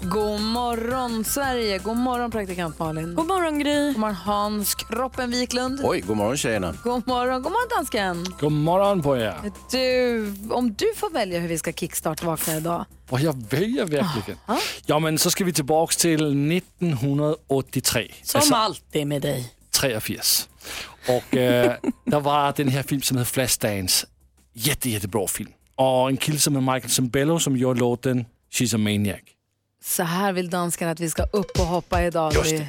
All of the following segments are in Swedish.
God morgon Sverige, god morgon praktikant Malin. God morgon Gry. God morgon Hans Kroppen Wiklund. Oj, god morgon tjejerna. God morgon, god morgon dansken. God morgon på er. Du, om du får välja hur vi ska kickstart vakna idag. Och jag väljer verkligen. Ja, men så ska vi tillbaka till 1983. Som alltid med dig. 83. Och äh, där var den här film som heter Flashdance. Jätte, jättebra film. Och en kille som är Michael Zambello som gjorde låten She's a Maniac. Så här vill dansken att vi ska upp och hoppa idag. Just Det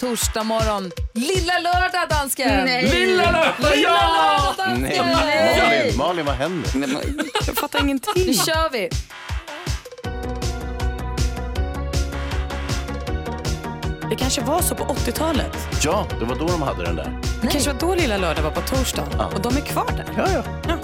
Torsdag morgon. Lilla lördag dansken! Lilla lördag! Ja! Nej, Malin, Malin, vad händer? Jag fattar ingenting. Nu kör vi! Det kanske var så på 80-talet. Ja, det var då de hade den där. Det kanske var då Lilla Lördag var på torsdagen. Och de är kvar där. Ja, ja.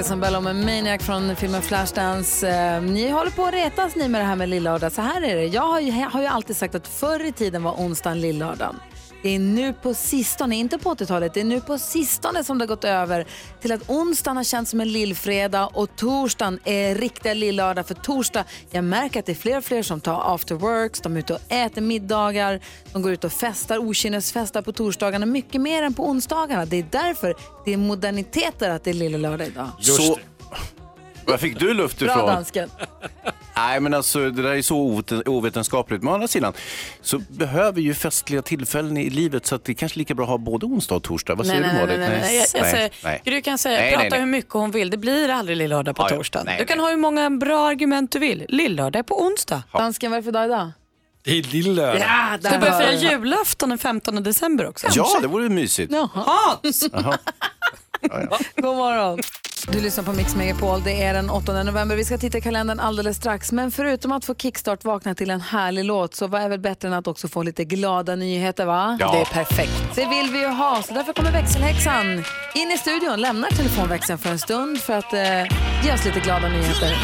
Michael Zambello med Maniac från filmen Flashdance. Eh, ni håller på att retas ni med det här med lillördag. Så här är det. Jag har ju, har ju alltid sagt att förr i tiden var onsdagen lillördagen. Det är nu på sistone, inte på 80-talet, det är nu på sistone som det har gått över till att onsdagen har känts som en lillfredag och torsdagen är riktiga lillördag. För torsdag, jag märker att det är fler och fler som tar after works, de är ute och äter middagar, de går ut och festar, okynnesfestar på torsdagarna mycket mer än på onsdagarna. Det är därför det är moderniteter att det är lillördag idag. Så, var fick du luft Bra ifrån? dansken. Nej, men alltså det där är så oveten- ovetenskapligt. Men å andra sidan så behöver ju festliga tillfällen i livet så att det är kanske lika bra att ha både onsdag och torsdag. Vad säger Nej, du nej, Malin? nej, nej, nej. Jag, jag säger, nej. Du kan säga, Nej, prata nej, nej. hur mycket hon vill. Det blir aldrig lillördag på Ja, ja. torsdagen. Nej, du kan nej. ha hur många bra argument du vill. Lillördag är på onsdag. Dansken, vad är det för dag idag? Det är lillördag. Ja, Ska vi börja fira julafton den 15 december också? Ja, det vore mysigt. Hans! God morgon. Du lyssnar på Mix Megapol. Det är den 8 november. Vi ska titta i kalendern alldeles strax. Men förutom att få kickstart vakna till en härlig låt så vad är väl bättre än att också få lite glada nyheter va? Ja. Det är perfekt. Det vill vi ju ha. Så därför kommer växelhäxan in i studion, lämnar telefonväxeln för en stund för att eh, ge oss lite glada nyheter.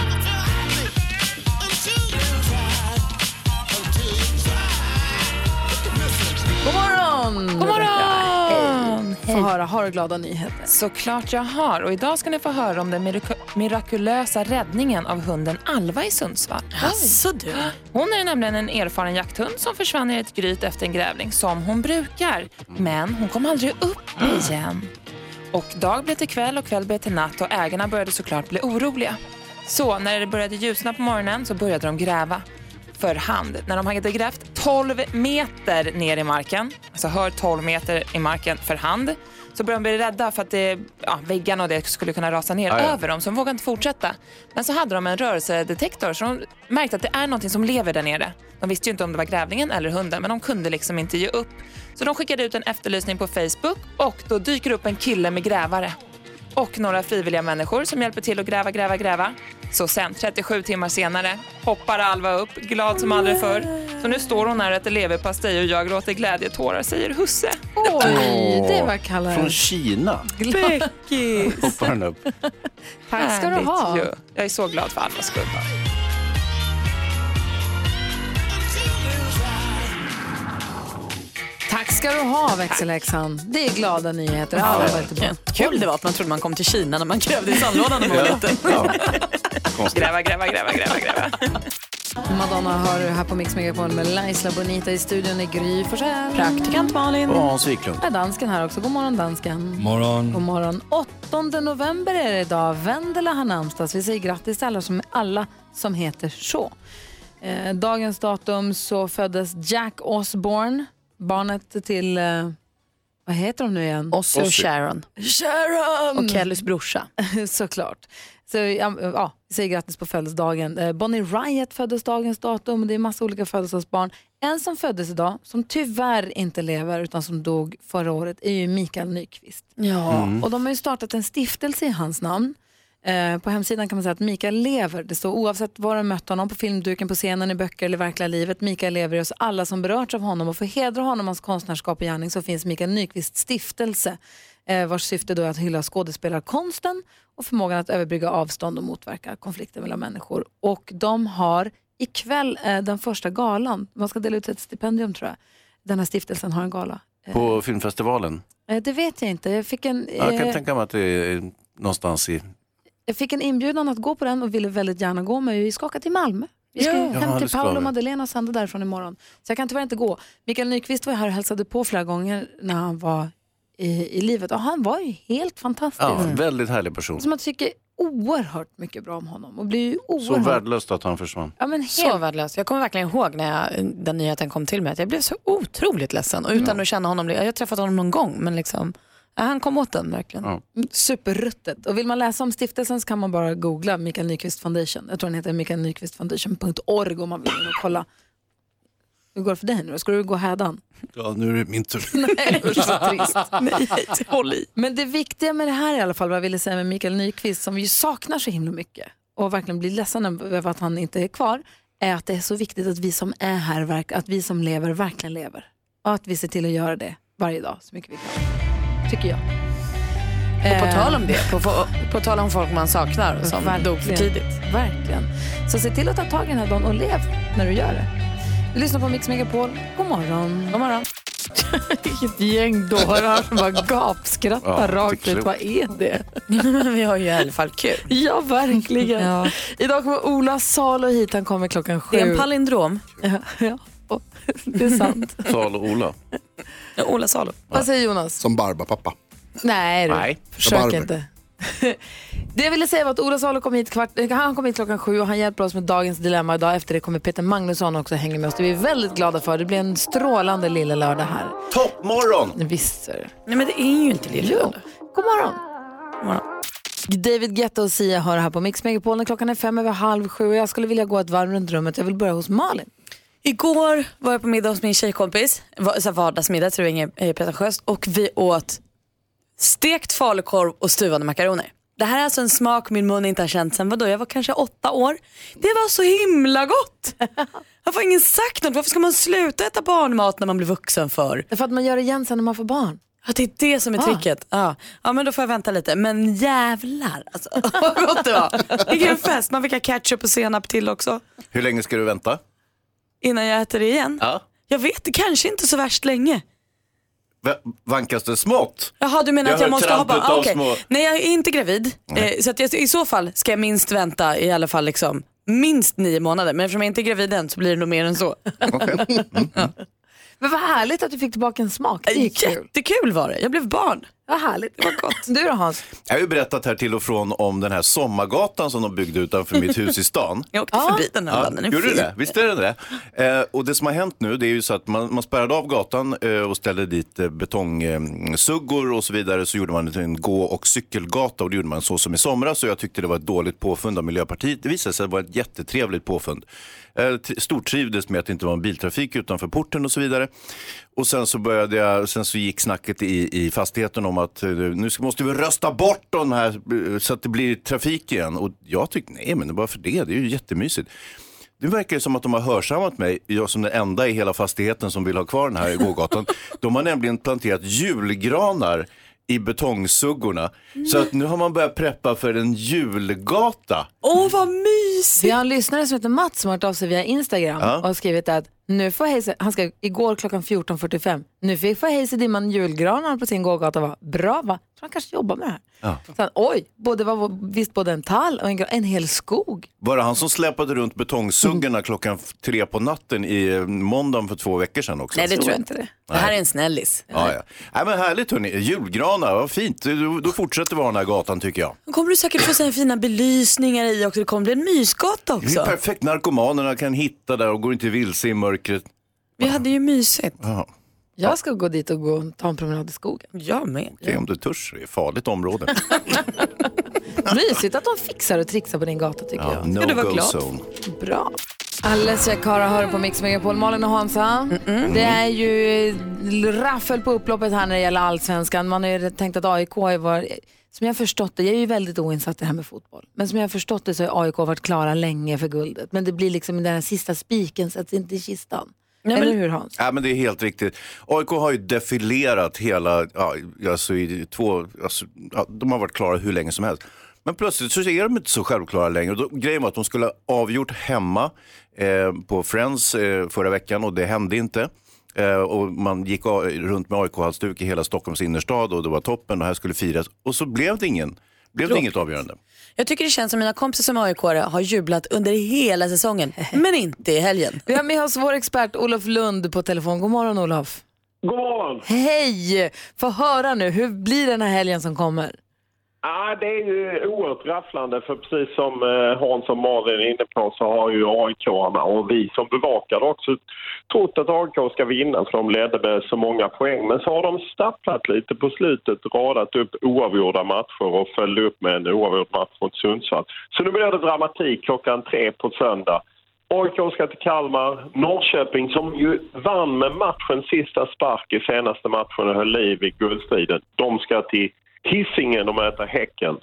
God morgon! God morgon! Få höra, har du glada nyheter? Såklart jag har. Och idag ska ni få höra om den mirak- mirakulösa räddningen av hunden Alva i Sundsvall. Alltså du. Hon är nämligen en erfaren jakthund som försvann i ett gryt efter en grävling som hon brukar. Men hon kom aldrig upp igen. Och dag blev till kväll och kväll blev till natt och ägarna började såklart bli oroliga. Så när det började ljusna på morgonen så började de gräva för hand. När de hade grävt 12 meter ner i marken, alltså hör 12 meter i marken för hand, så började de bli rädda för att det, ja, väggarna och det skulle kunna rasa ner ja. över dem, så de vågade inte fortsätta. Men så hade de en rörelsedetektor, så de märkte att det är någonting som lever där nere. De visste ju inte om det var grävlingen eller hunden, men de kunde liksom inte ge upp. Så de skickade ut en efterlysning på Facebook och då dyker upp en kille med grävare och några frivilliga människor som hjälper till att gräva, gräva, gräva. Så sen, 37 timmar senare, hoppar Alva upp, glad som aldrig förr. Så nu står hon här och äter leverpastej och jag gråter glädjetårar, säger husse. Oj, det var kallar Från Kina Beckis! hoppar den upp. Tack ska du ha. Jag är så glad för Alvas skull. Tack ska du ha växelhäxan. Det är glada nyheter. Alla var. Kul det var att man trodde man kom till Kina när man grävde i sandlådan när man var liten. Gräva, gräva, gräva, gräva, gräva. Madonna har du här på Mix Megapol med Laisla Bonita i studion i Gry Forssell. Praktikant Malin. Och Hans Wiklund. är dansken här också. God morgon dansken. Morgon. God morgon. 8 november är det idag. Vendela har namnsdag. Vi säger grattis till alla som, alla som heter så. Eh, dagens datum så föddes Jack Osborne, barnet till, eh, vad heter de nu igen? Ossie och Sharon. Sharon! Och Kellys brorsa. Såklart. Så, ja, ja, säger grattis på födelsedagen. Eh, Bonnie Riot föddes dagens datum och det är massa olika födelsedagsbarn. En som föddes idag, som tyvärr inte lever utan som dog förra året, är ju Mikael Nyqvist. Ja. Och de har ju startat en stiftelse i hans namn. Eh, på hemsidan kan man säga att Mikael lever. Det står oavsett var du mött honom, på filmduken, på scenen, i böcker eller verkliga livet. Mikael lever i oss alla som berörts av honom och för att hedra honom, hans konstnärskap och gärning så finns Mikael Nyqvists stiftelse eh, vars syfte då är att hylla skådespelarkonsten och förmågan att överbrygga avstånd och motverka konflikter mellan människor. Och de har ikväll eh, den första galan, man ska dela ut ett stipendium tror jag. Den här stiftelsen har en gala. På filmfestivalen. Det vet jag inte. Jag fick en, Jag kan eh, tänka mig att det är någonstans i... jag fick en inbjudan att gå på den och ville väldigt gärna gå men vi ska åka till Malmö. Vi ska Ja, hem till Paolo och Madeleine och sända därifrån imorgon. Så jag kan tyvärr inte gå. Mikael Nyqvist var ju här och hälsade på flera gånger när han var i, i livet och han var ju helt fantastisk. Ja, väldigt härlig person. Så man tycker oerhört mycket bra om honom och blir ju Så oerhört... värdelöst att han försvann. ja, men helt... Så värdelös. Jag kommer verkligen ihåg när jag, den nyheten kom till mig att jag blev så otroligt ledsen. Och utan att känna honom, jag har träffat honom någon gång men liksom, ja, han kom åt den verkligen. Ja. Superruttet. Och vill man läsa om stiftelsen så kan man bara googla Mikael Nyqvist Foundation. Jag tror den heter mikaelnyqvistfoundation.org om man vill in och kolla. Hur går det för dig nu? Ska du gå hädan? Ja, nu är det min tur. Nej, usch vad trist. Nej, håll i. Men det viktiga med det här i alla fall, vad jag ville säga med Mikael Nyqvist, som ju saknar så himla mycket och verkligen blir ledsen över att han inte är kvar, är att det är så viktigt att vi som är här, att vi som lever verkligen lever. Och att vi ser till att göra det varje dag så mycket vi kan. Tycker jag. Och på Eh, tal om det, på, på, på tal om folk man saknar som dog för tidigt. Verkligen. Så se till att ta tag i den här dagen och lev när du gör det. Du lyssnar på Mix Megapol. God morgon. God morgon. Ett gäng dårar som bara gapskrattar Ja, rakt ut. Vad är det? Vi har ju i alla fall kul. Ja, verkligen. Ja. Idag kommer Ola Salo hit. Han kommer klockan sju. Det är en palindrom. ja, ja. Och Det är sant. Sal och Ola. Ja, Ola Salo. Vad säger Jonas? Som Barbapappa. Nej, du. Nej. försök Barber. inte. Det jag ville säga var att Ola Salo kom hit, kvart, han kom hit klockan sju och han hjälper oss med dagens dilemma. Idag efter det kommer Peter Magnusson också hänga med oss. Det är vi väldigt glada för. Det blir en strålande lilla lördag här. Toppmorgon! Visst det. Nej men det är ju inte. God morgon. God morgon. David Guetta och Sia hör här på Mix Megapol när klockan är fem över halv sju och jag skulle vilja gå ett varv runt rummet. Jag vill börja hos Malin. Igår var jag på middag hos min tjejkompis, så vardagsmiddag tror jag inget eh, pretentiöst och vi åt stekt falukorv och stuvade makaroner. Det här är alltså en smak min mun inte har känt sen vadå, jag var kanske åtta år. Det var så himla gott! Varför har ingen sagt något? Varför ska man sluta äta barnmat när man blir vuxen för? Det är för att man gör det igen sen när man får barn. Ja, det är det som är Ah. tricket. Ja. ja, men då får jag vänta lite. Men jävlar alltså, vad gott det var. Vilken fest. Man fick ha ketchup och senap till också. Hur länge ska du vänta? Innan jag äter det igen. Ja. Jag vet, det kanske inte så värst länge. Va- Vankas det smått? Jaha, du menar Jag att jag måste av Ah, små- Nej, jag är inte gravid. Eh, så att jag, i så fall ska jag minst vänta i alla fall liksom, minst nio månader. Men eftersom jag inte är gravid än så blir det nog mer än så. Men vad härligt att du fick tillbaka en smak. Det är kul. Jättekul var det. Jag blev barn. Vad härligt. Vad gott. Du då Hans? Jag har ju berättat här till och från om den här sommargatan som de byggde utanför mitt hus i stan. Jag åkte förbi den här Ja. Den gjorde du det? Visst är den det? Eh, och det som har hänt nu det är ju så att man, man spärrade av gatan eh, och ställde dit eh, betongsuggor och så vidare. Så gjorde man en gå och cykelgata och det gjorde man så som i somras. Och jag tyckte det var ett dåligt påfund av Miljöpartiet. Det visade sig vara ett jättetrevligt påfund. Tr- stortrivdes med att det inte var en biltrafik utanför porten och så vidare. Och sen så började jag, sen så gick snacket i, i fastigheten om att eh, nu måste vi rösta bort de här eh, så att det blir trafik igen. Och jag tyckte nej men varför det? Det är ju jättemysigt. Det verkar som att de har hörsammat mig, jag som den enda i hela fastigheten som vill ha kvar den här gågatan. de har nämligen planterat julgranar i betongsuggorna. Så att nu har man börjat preppa för en julgata. Åh, vad mysigt! Vi har en lyssnare som heter Mats som har hört av sig via Instagram Ja. och har skrivit att nu får Hayes, han skrev igår klockan 14.45, nu fick får Hayes i dimman julgranar på sin gågata. Va? Bra va? Så han kanske jobbar med det här. Ja. Så han, oj, både, var visst både en tall och en, en hel skog. Var det han som släpade runt betongsuggorna klockan tre på natten i eh, måndagen för två veckor sedan också? Nej, det tror jag inte det. Det här är en snällis. Ja, ja. Nej, men härligt hörni. Julgranar, vad fint. Då, då fortsätter vi ha den här gatan tycker jag. Då kommer du säkert få se fina belysningar i också. Det kommer bli en mysgata Det är också. perfekt. Narkomanerna kan hitta där och går inte vilse i mörkret. Vi hade ju mysigt. Ja. Jag ska gå dit och gå och ta en promenad i skogen. Jag med. Det är om du törs, det är ett farligt område. Mysigt att de fixar och trixar på din gata tycker Ja, jag. no Ska du vara go glad? zone. Bra. Alessia Cara hör på Mix Megapol. Malin och Hansa. Det är ju raffel på upploppet här när det gäller allsvenskan. Man har ju tänkt att AIK har varit, som jag förstått det, jag är ju väldigt oinsatt i det här med fotboll, men som jag har förstått det så har AIK varit klara länge för guldet. Men det blir liksom den här sista spiken sätts inte i kistan. Nej, Eller hur Hans? Ja, men det är helt riktigt. AIK har ju defilerat hela, ja, alltså i två, alltså, ja, de har varit klara hur länge som helst. Men plötsligt så är de inte så självklara längre. Då, grejen var att de skulle ha avgjort hemma eh, på Friends eh, förra veckan och det hände inte. Eh, och man gick a- runt med AIK-halsduk i hela Stockholms innerstad och det var toppen och här skulle firas. Och så blev det, ingen, blev det inget avgörande. Jag tycker det känns som mina kompisar som aik har jublat under hela säsongen, men inte i helgen. Vi har med oss vår expert Olof Lund på telefon. God morgon Olof. God morgon! Hej! Få höra nu, hur blir den här helgen som kommer? Ja, det är ju oerhört rafflande för precis som eh, Hans och Malin är inne på så har ju aik och vi som bevakar det också trott att AIK ska vinna för de ledde med så många poäng. Men så har de stapplat lite på slutet, radat upp oavgjorda matcher och följde upp med en oavgjord match mot Sundsvall. Så nu blir det dramatik klockan tre på söndag. AIK ska till Kalmar. Norrköping som ju vann med matchens sista spark i senaste matchen och höll liv i guldstriden. De ska till Hisingen och möta Häcken.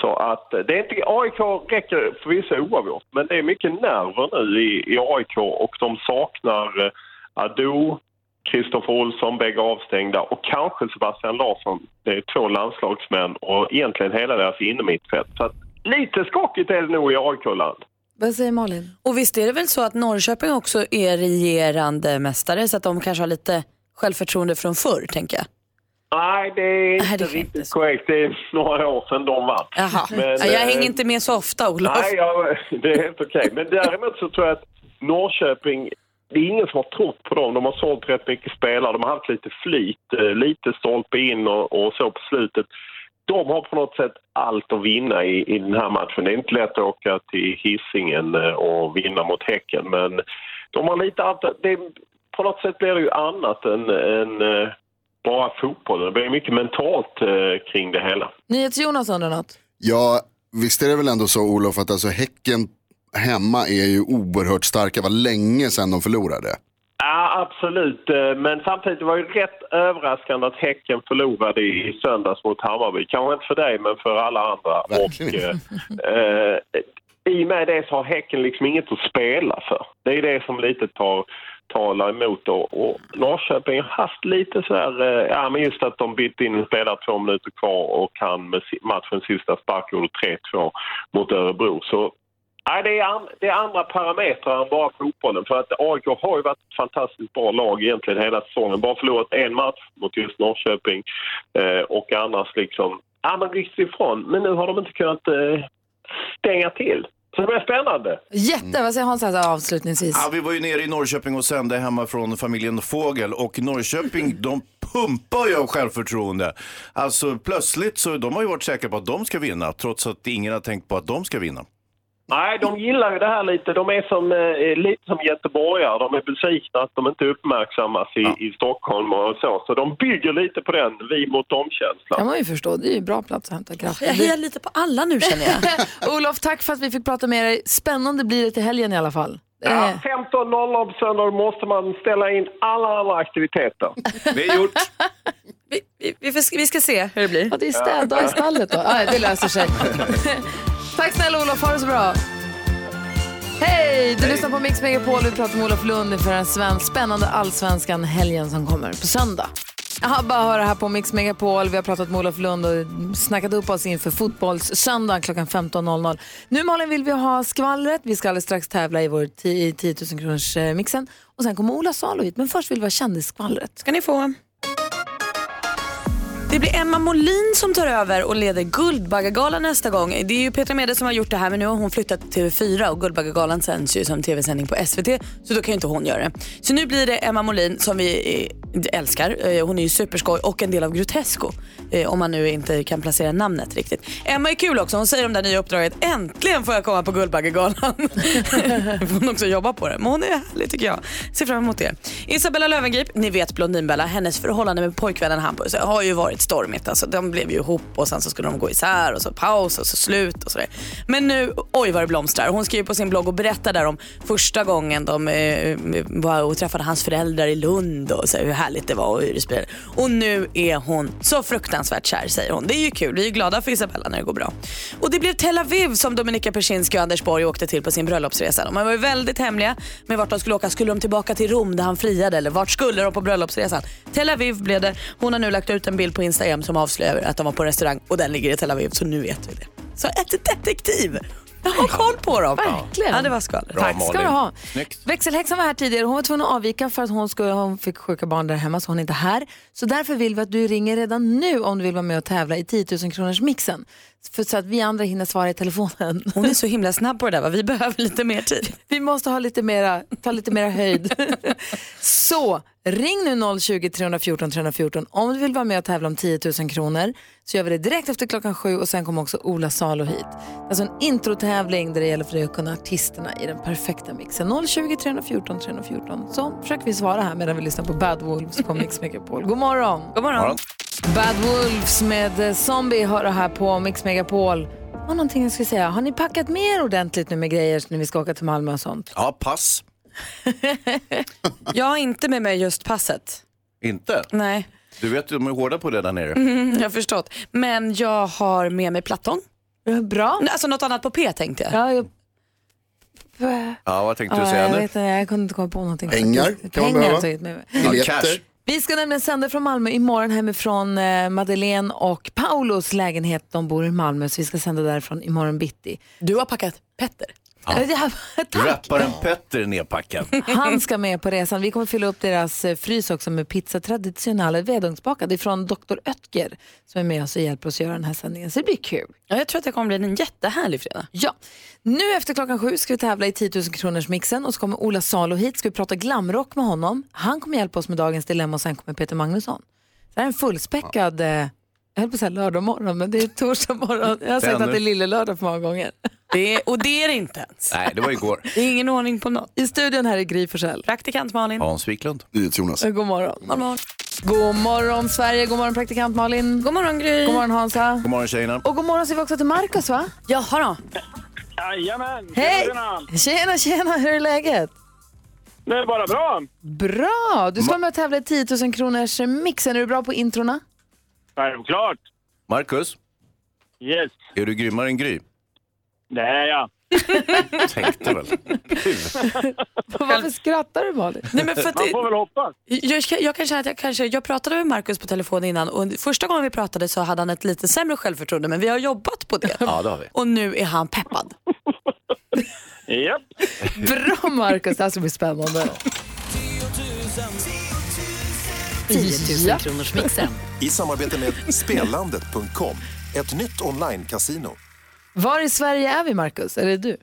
Så att eh, det är inte, AIK räcker förvisso oavgjort, men det är mycket nerver nu i, i AIK och de saknar eh, Ado, Kristoffer Olsson, bägge avstängda och kanske Sebastian Larsson. Det är två landslagsmän och egentligen hela deras innermittfält. Så att lite skakigt är det nog i AIK-land. Vad säger Malin? Och visst är det väl så att Norrköping också är regerande mästare så att de kanske har lite självförtroende från förr, tänker jag. Nej, det är inte Nej, det är riktigt korrekt. Det är några år sedan de vann. Jaha. Men, ja, jag eh, hänger inte med så ofta, Olof. Nej, ja, det är helt okej. Men däremot så tror jag att Norrköping, det är ingen som har trott på dem. De har sålt rätt mycket spelare. De har haft lite flyt, eh, lite stolpe in och, och så på slutet. De har på något sätt allt att vinna i, i den här matchen. Det är inte lätt att åka till Hisingen eh, och vinna mot Häcken, men de har lite allt. Det, på något sätt blir det ju annat än, än eh, bara fotbollen. Det blir mycket mentalt eh, kring det hela. NyhetsJonas undrar något. Ja, visst är det väl ändå så Olof att alltså Häcken hemma är ju oerhört starka. Det var länge sedan de förlorade. Ja, absolut. Eh, Men samtidigt var det ju rätt överraskande att Häcken förlorade i söndags mot Hammarby. Kanske inte för dig, men för alla andra. Verkligen. Och, eh, eh, I och med det så har Häcken liksom inget att spela för. Det är det som lite tar, talar emot. Och, och Norrköping har haft lite så här, eh, ja men just att de bytte in en spelare två minuter kvar och kan med matchens sista spark gjorde 3-2 mot Örebro. Så Nej, det är, an, det är andra parametrar än bara fotbollen. För att AIK har ju varit ett fantastiskt bra lag egentligen hela säsongen. Bara förlorat en match mot just Norrköping eh, och annars liksom... Ja, men rycks ifrån. Men nu har de inte kunnat eh, stänga till. Så det blir spännande. Jätte, vad säger Hans här avslutningsvis? Ja, vi var ju nere i Norrköping och sände hemma från familjen Fågel och Norrköping de pumpar ju av självförtroende. Alltså plötsligt så de har ju varit säkra på att de ska vinna trots att ingen har tänkt på att de ska vinna. Nej, de gillar ju det här lite. De är som, eh, lite som göteborgare. De är besvikna att de inte uppmärksammas i, i Stockholm och så. Så de bygger lite på den vi mot dem-känslan. kan man ju förstå, det är ju bra plats att hämta kraft. Jag hejar lite på alla nu känner jag. Olof, tack för att vi fick prata med dig. Spännande blir det till helgen i alla fall. Ja, Eh, 15.00 på söndag måste man ställa in alla andra aktiviteter. Det är gjort. Vi, vi, vi, får- vi ska se hur det blir. Ja, det är städdag i stallet då. Ah, det löser sig. Tack snälla Olof, ha det så bra. Hej! Du lyssnar på Mix Megapol. Vi pratar med Olof Lund inför den svensk, spännande allsvenskan helgen som kommer på söndag. Jaha, bara höra här på Mix Megapol. Vi har pratat med Olof Lund och snackat upp oss inför fotbollssöndag klockan 15.00. Nu Malin vill vi ha skvallret. Vi ska alldeles strax tävla i vår 10 10 000 kronors eh, mixen. Och sen kommer Ola Salo hit. Men först vill vi ha kändisskvallret. Ska ni få. Det blir Emma Molin som tar över och leder Guldbaggegalan nästa gång. Det är ju Petra Mede som har gjort det här men nu har hon flyttat till TV4 och Guldbaggegalan sänds ju som tv-sändning på SVT så då kan ju inte hon göra det. Så nu blir det Emma Molin som vi eh, älskar. Eh, hon är ju superskoj och en del av Grotesco. Eh, om man nu inte kan placera namnet riktigt. Emma är kul också. Hon säger om det här nya uppdraget. Äntligen får jag komma på Guldbaggegalan. får hon också jobba på det. Men hon är härlig tycker jag. Ser fram emot det. Isabella Löwengrip, ni vet Blondinbella. Hennes förhållande med pojkvännen Hampus har ju varit stormigt. Alltså, de blev ju ihop och sen så skulle de gå isär och så paus och så slut och sådär. Men nu, oj vad det blomstrar. Hon skriver på sin blogg och berättar där om första gången de eh, var och träffade hans föräldrar i Lund och så här, härligt det var och hur det spelade. Och nu är hon så fruktansvärt kär säger hon. Det är ju kul. Vi är glada för Isabella när det går bra. Och det blev Tel Aviv som Dominika Persinski och Anders Borg åkte till på sin bröllopsresa. De var ju väldigt hemliga med vart de skulle åka. Skulle de tillbaka till Rom där han friade eller vart skulle de på bröllopsresan? Tel Aviv blev det. Hon har nu lagt ut en bild på Instagram som avslöjar att de var på restaurang och den ligger i Tel Aviv så nu vet vi det. Så ett detektiv. Jag har koll på dem. Verkligen. Ja, det var skvallret. Tack ska du ha. Växelhäxan var här tidigare. Hon var tvungen att avvika för att hon, skulle, hon fick sjuka barn där hemma så hon är inte här. Så därför vill vi att du ringer redan nu om du vill vara med och tävla i 10 000 kronors mixen. För så att vi andra hinner svara i telefonen. Hon är så himla snabb på det där va? Vi behöver lite mer tid. Vi måste ha lite mera, ta lite mera höjd. så ring nu 020 314 314 om du vill vara med och tävla om 10 000 kronor. Så gör vi det direkt efter klockan sju och sen kommer också Ola Salo hit. Alltså en introtävling där det gäller för dig att kunna artisterna i den perfekta mixen. 020 314 314. Så försöker vi svara här medan vi lyssnar på Bad Wolves på Mix Megapol. God morgon! God morgon. Bad Wolves med eh, Zombie hör du här på Mix Megapol. Har någonting jag ska säga. Har ni packat mer ordentligt nu med grejer när vi ska åka till Malmö och sånt? Ja, pass. Jag har inte med mig just passet. Inte? Nej, Du vet, de är hårda på det där nere. mm, jag har förstått. Men jag har med mig plattång. Bra. Alltså något annat på P tänkte jag. Ja, jag... Ja, vad tänkte du Ja, säga jag, nu? vet, inte, jag kunde inte komma på någonting. Pengar kan man Pengar har behöva. med mig. Ja, cash. Vi ska nämligen sända från Malmö imorgon hemifrån eh, Madeleine och Paulos lägenhet. De bor i Malmö så vi ska sända därifrån imorgon bitti. Du har packat Petter. Ja. Ja. Rapparen Petter är nedpackad. Han ska med på resan. Vi kommer fylla upp deras eh, frys också med pizza traditionell vedugnsbakad ifrån Dr. Oetker som är med oss och hjälper oss att göra den här sändningen. Så det blir kul. Ja, jag tror att det kommer bli en jättehärlig fredag. Ja, nu efter klockan sju ska vi tävla i 10 000 kronors mixen och så kommer Ola Salo hit. Ska vi prata glamrock med honom. Han kommer hjälpa oss med dagens dilemma och sen kommer Peter Magnusson. Det här är en fullspäckad, eh, jag höll på att säga lördag morgon men det är torsdag morgon. Jag har sagt att det är lille lördag för många gånger. Det är, och det är det inte ens. Nej, det var igår. Det är ingen ordning på något. I studion här är Gry Forssell. Praktikant Malin. Hans Wiklund. Jonas. God morgon. God morgon. God morgon Sverige, god morgon praktikant Malin. God morgon Gry. God morgon Hansa. God morgon tjejerna. Och god morgon säger vi också till Markus va? Jaha då. Jajamän! Hej! tjena. Tjena, tjena, hur är läget? Det är bara bra. Bra! Du ska vara med och tävla i 10 000 kronors mixen. Är du bra på introna? Självklart. Marcus, Yes, är du grymmare än Gry? Är jag. Tänkte väl. Varför skrattar du Malin? Nej, men för att Man får väl hoppas. jag, jag kan känna att jag kanske, jag pratade med Markus på telefon innan och första gången vi pratade så hade han ett lite sämre självförtroende men vi har jobbat på det. Ja, det har vi. Och nu är han peppad. Japp. Bra Markus, det här ska bli spännande. 10 000 kronors mixen. I samarbete med Spelandet.com, ett nytt online-casino. Var i Sverige är vi Markus? Är det du?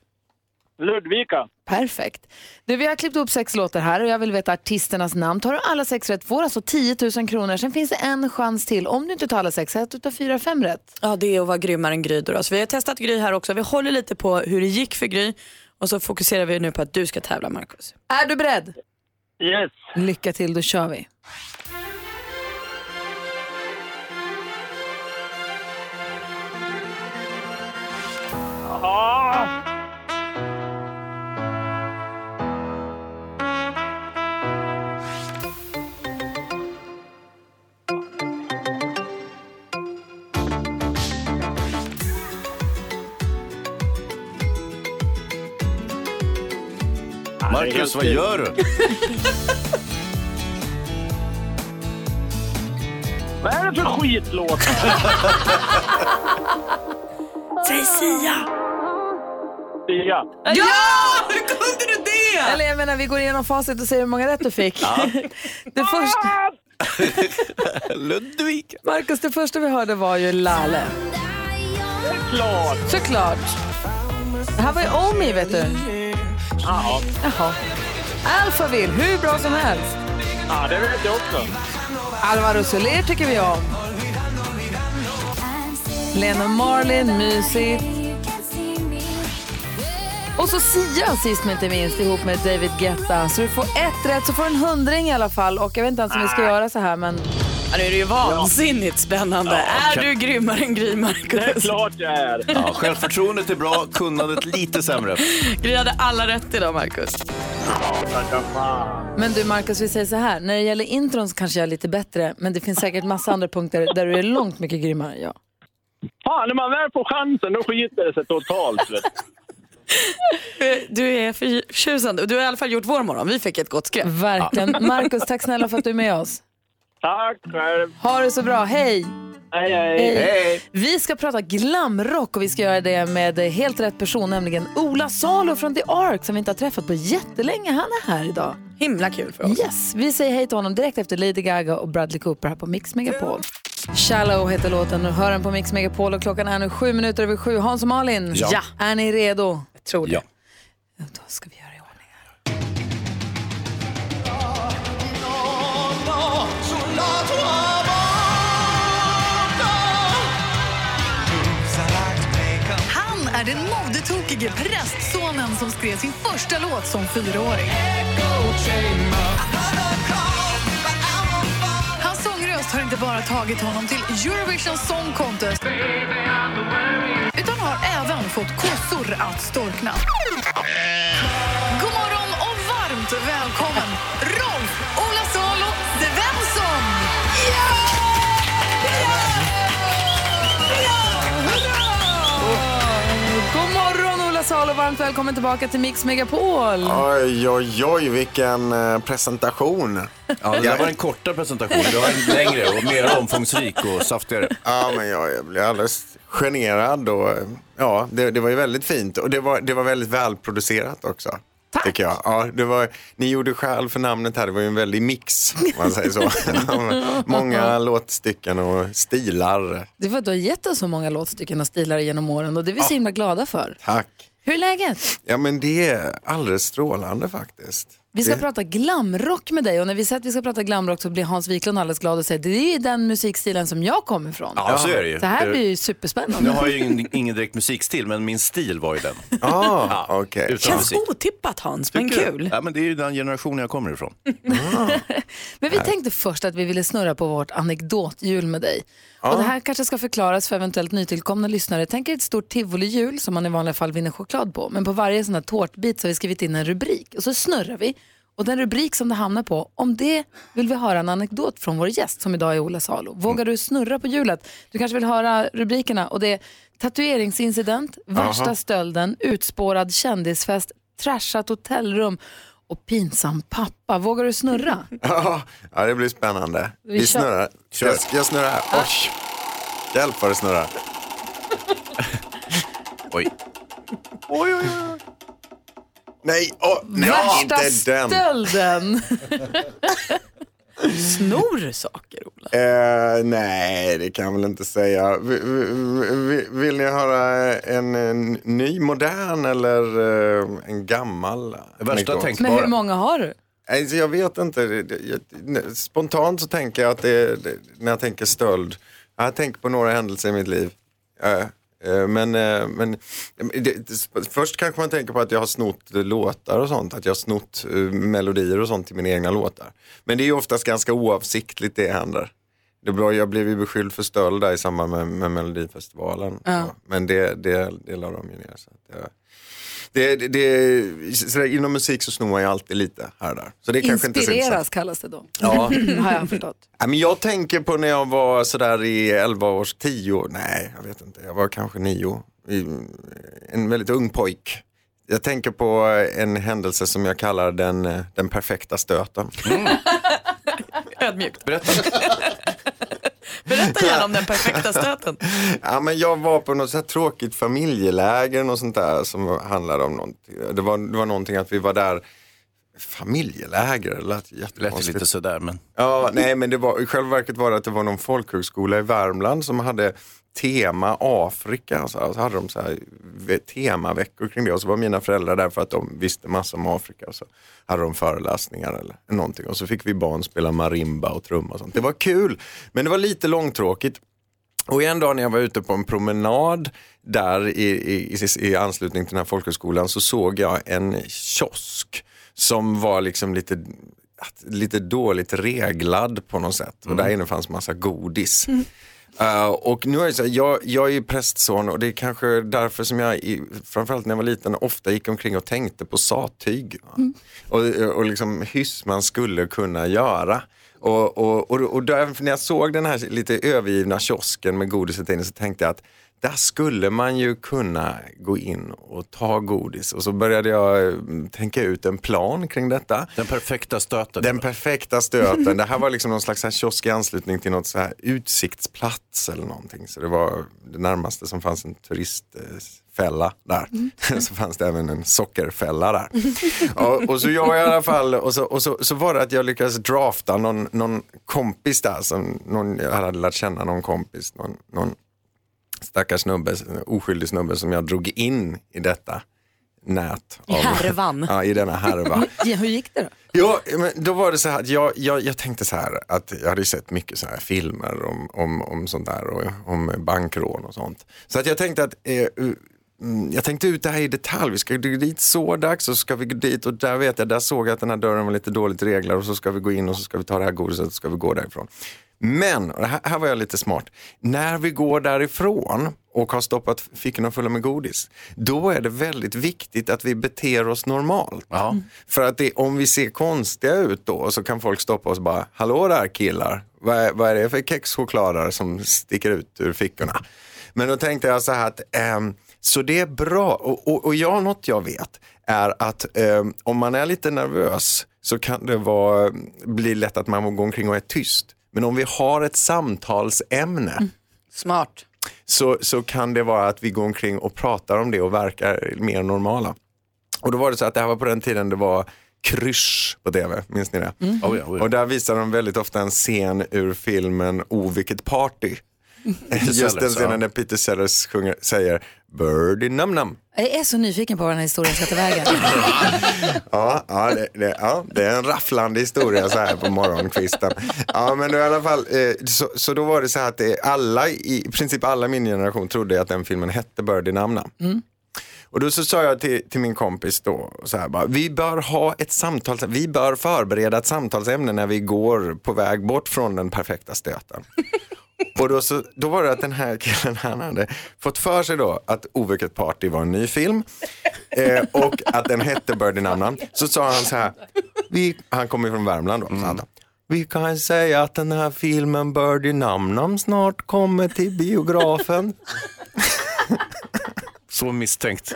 Ludvika. Perfekt. Du, vi har klippt upp sex låtar här och jag vill veta artisternas namn. Tar du alla sex rätt får du alltså 10 000 kronor. Sen finns det en chans till. Om du inte tar alla sex, ett utav fyra, fem rätt. Ja, det är att vara grymmare än Gry. Då. då. Så vi har testat Gry här också. Vi håller lite på hur det gick för Gry och så fokuserar vi nu på att du ska tävla Markus. Är du beredd? Yes. Lycka till, då kör vi. Marcus, vad gör du? Vad är det för skitlåt? Säg Sia! Sia. Ja! Hur kunde du det? Eller jag menar, vi går igenom facit och ser hur många rätt du fick. det, första, Ludvig. Markus, det första vi hörde var ju Lale. Klart. Såklart. Det här var ju Omi, vet du. Ja. Jaha. Alphaville, hur bra som helst. ja, det vet jag också. Alvaro Soler tycker vi om. Lena Marlin, mysigt. Och så Sia sist men inte minst ihop med David Guetta. Så du får ett rätt så får du en hundring i alla fall. Och jag vet inte ens om vi ska göra så här men... Ja, nu är det ju vansinnigt spännande. är kan- du grymmare än Gry, Markus? Det är klart jag är. Ja, självförtroendet är bra, kunnandet lite sämre. Gry hade alla rätt idag, fan. Men du Markus, vi säger så här. När det gäller intron så kanske jag är lite bättre. Men det finns säkert massa andra punkter där du är långt mycket grymmare än jag. Fan, när man väl får chansen då skiter det sig totalt. du. Är förtjusande. Du har i alla fall gjort vår morgon. Vi fick ett gott skräp. Verkligen. Markus, tack snälla för att du är med oss. Tack själv. Ha det så bra. Hej! Hej, hej. Hej. Vi ska prata glamrock och vi ska göra det med helt rätt person, nämligen Ola Salo från The Ark som vi inte har träffat på jättelänge. Han är här idag. Himla kul för oss. Yes, vi säger hej till honom direkt efter Lady Gaga och Bradley Cooper här på Mix Megapol. Shallow heter låten och hör den på Mix Megapol och klockan är nu sju minuter över sju. Hans och Malin, Ja. är ni redo? Jag tror det. Ja. Då ska vi göra modetokige prästsonen som skrev sin första låt som fyraåring. Hans sångröst har inte bara tagit honom till Eurovision Song Contest utan har även fått kossor att storkna. God morgon och varmt välkommen Rolf Ola Salo Svensson! Yeah! Ola Salo, varmt välkommen tillbaka till Mix Megapol. Oj, oj, oj, vilken eh, presentation. Ja, det där var en kortare presentation. Det var en längre och mer omfångsrik och saftigare. Ja, men jag, jag blev alldeles generad och ja, det, det var ju väldigt fint och det var, det var väldigt välproducerat också. Tack. Tycker jag. Ja, det var, ni gjorde skäl för namnet här, det var ju en väldig mix, om man säger så. Många låtstycken och stilar. Det att du har gett oss så många låtstycken och stilar genom åren och det är vi så himla glada för. Tack. Hur är läget? Ja, men det är alldeles strålande faktiskt. Vi ska det... prata glamrock med dig och när vi säger att vi ska prata glamrock så blir Hans Wiklund alldeles glad och säger det är ju den musikstilen som jag kommer ifrån. Ja, så är det ju. Så här Det- blir ju superspännande. Nu har jag ju ingen, ingen direkt musikstil, men min stil var ju den. Ah, okej. Utan Känns musik. otippat Hans, men Tycker du? kul. Ja, men det är ju den generationen jag kommer ifrån. Men vi tänkte först att vi ville snurra på vårt anekdothjul med dig. Och det här kanske ska förklaras för eventuellt nytillkomna lyssnare. Tänk er ett stort tivolihjul som man i vanliga fall vinner choklad på. Men på varje sån här tårtbit så har vi skrivit in en rubrik och så snurrar vi. Och den rubrik som det hamnar på, om det vill vi höra en anekdot från vår gäst som idag är Ola Salo. Vågar du snurra på hjulet? Du kanske vill höra rubrikerna och det är tatueringsincident, värsta Aha. stölden, utspårad kändisfest, trashat hotellrum och pinsam pappa. Vågar du snurra? Ja, ja, det blir spännande. Vi Vi, kör. snurrar. Jag, jag snurrar. här. Oj. Hjälp vad det snurrar. Oj. Oj, oj, oj. Nej, åh, nej Värsta inte den. stölden! Snor saker, Ola. Eh, nej, det kan jag väl inte säga. Vi- vi- vi- Vill ni höra en, en ny, modern eller eh, en gammal? Värsta? Men hur många har du? Alltså, jag vet inte. Spontant så tänker jag att det, det, när jag tänker stöld, jag tänker på några händelser i mitt liv. Eh, eh, Men, eh, men det, det, först kanske man tänker på att jag har snott låtar och sånt, att jag har snott eh, melodier och sånt till mina egna låtar. Men det är ju oftast ganska oavsiktligt det händer. Det var, jag blev ju beskylld för stöld där i samband med, med Melodifestivalen. Ja. Men det, det, det la de ju ner. Så att jag, det, det, det, inom musik så snor man ju alltid lite här och där. Så det är kanske inte är så Inspireras kallas det då. Ja. har jag förstått. Ja, men jag tänker på när jag var sådär i 11 års 10 nej jag vet inte, jag var kanske 9. En väldigt ung pojk. Jag tänker på en händelse som jag kallar den, den perfekta stöten. Ödmjukt. Berätta. Berätta gärna om den perfekta stöten. Ja, men jag var på något så här tråkigt familjeläger och sånt där som handlade om någonting. Det var, det var någonting att vi var där familjeläger. Det lät Det jättekonstigt. lite sådär, men Ja, nej men det var, i själva verket var det att det var någon folkhögskola i Värmland som hade tema Afrika. Så så hade de så här ve- temaveckor kring det och så var mina föräldrar där för att de visste massa om Afrika. Så hade de föreläsningar eller någonting och så fick vi barn spela marimba och trumma och sånt. Det var kul, men det var lite långtråkigt. Och en dag när jag var ute på en promenad där i, i, i, i anslutning till den här folkhögskolan så såg jag en kiosk som var liksom lite, lite dåligt reglad på något sätt. Och där inne fanns massa godis. Uh, och nu är det så här, jag, jag är ju prästson och det är kanske därför som jag, i, framförallt när jag var liten, ofta gick omkring och tänkte på sattyg. va? Och, och liksom hyss man skulle kunna göra. Och, och, och, och därför när jag såg den här lite övergivna kiosken med godiset inne så tänkte jag att där skulle man ju kunna gå in och ta godis. Och så började jag eh, tänka ut en plan kring detta. den perfekta stöten. Den perfekta stöten. Det här var liksom någon slags här kiosk i anslutning till något så här utsiktsplats eller någonting. Så det var det närmaste som fanns en turistfälla där. så fanns det även en sockerfälla där. och, och så jag i alla fall, och så, och så, så var det att jag lyckades drafta någon, någon kompis där. Som någon, jag hade lärt känna någon kompis. Någon, någon stackars snubbe, oskyldig snubbe som jag drog in i detta nät. I härvan. Ja, i denna härva. Ja, hur gick det då? Ja, men då var det så här att jag, jag, jag tänkte så här att jag hade sett mycket så här filmer om, om, om sånt där och om bankrån och sånt. Så att jag tänkte att eh, mm, jag tänkte ut det här i detalj. Vi ska gå dit så dags så ska vi gå dit och där vet jag, där såg jag att den här dörren var lite dåligt reglad och så ska vi gå in och så ska vi ta det här godiset och så ska vi gå därifrån. Men, och här, här var jag lite smart, när vi går därifrån och har stoppat fickorna fulla med godis, då är det väldigt viktigt att vi beter oss normalt. För att det, om vi ser konstiga ut då så kan folk stoppa oss och bara, hallå där killar, vad är, vad är det för kexchokladare som sticker ut ur fickorna? Men då tänkte jag så här att, ehm, så det är bra, och, och, och jag, något jag vet är att ehm, om man är lite nervös så kan det vara, bli lätt att man går omkring och är tyst. Men om vi har ett samtalsämne Smart. så, så kan det vara att vi går omkring och pratar om det och verkar mer normala. Och då var det så att det här var på den tiden det var Krysch på tv, minns ni det? Oh ja, oh ja. Och där visar de väldigt ofta en scen ur filmen O vilket party. Just den scenen när Peter Sellers sjunger, säger Birdie Num Num. Jag är så nyfiken på vad den här historien ska ta vägen. Ja, ja, det, det, ja, det är en rafflande historia så här på morgonkvisten. Ja, men då i alla fall, eh, så, så då var det så här att det, alla, i i princip alla min generation trodde att den filmen hette Birdie Num Num. Och då så sa jag till, till min kompis då, så här bara, vi bör ha ett samtal, vi bör förbereda ett samtalsämne när vi går på väg bort från den perfekta stöten. Och då, så, då var det att den här killen han hade fått för sig då att Ovilket Party var en ny film eh, och att den hette Birdie Nam Nam. Så sa han så här, vi, han kommer ju från Värmland då, så han, vi kan säga att den här filmen Birdie Nam Nam snart kommer till biografen. Så misstänkt.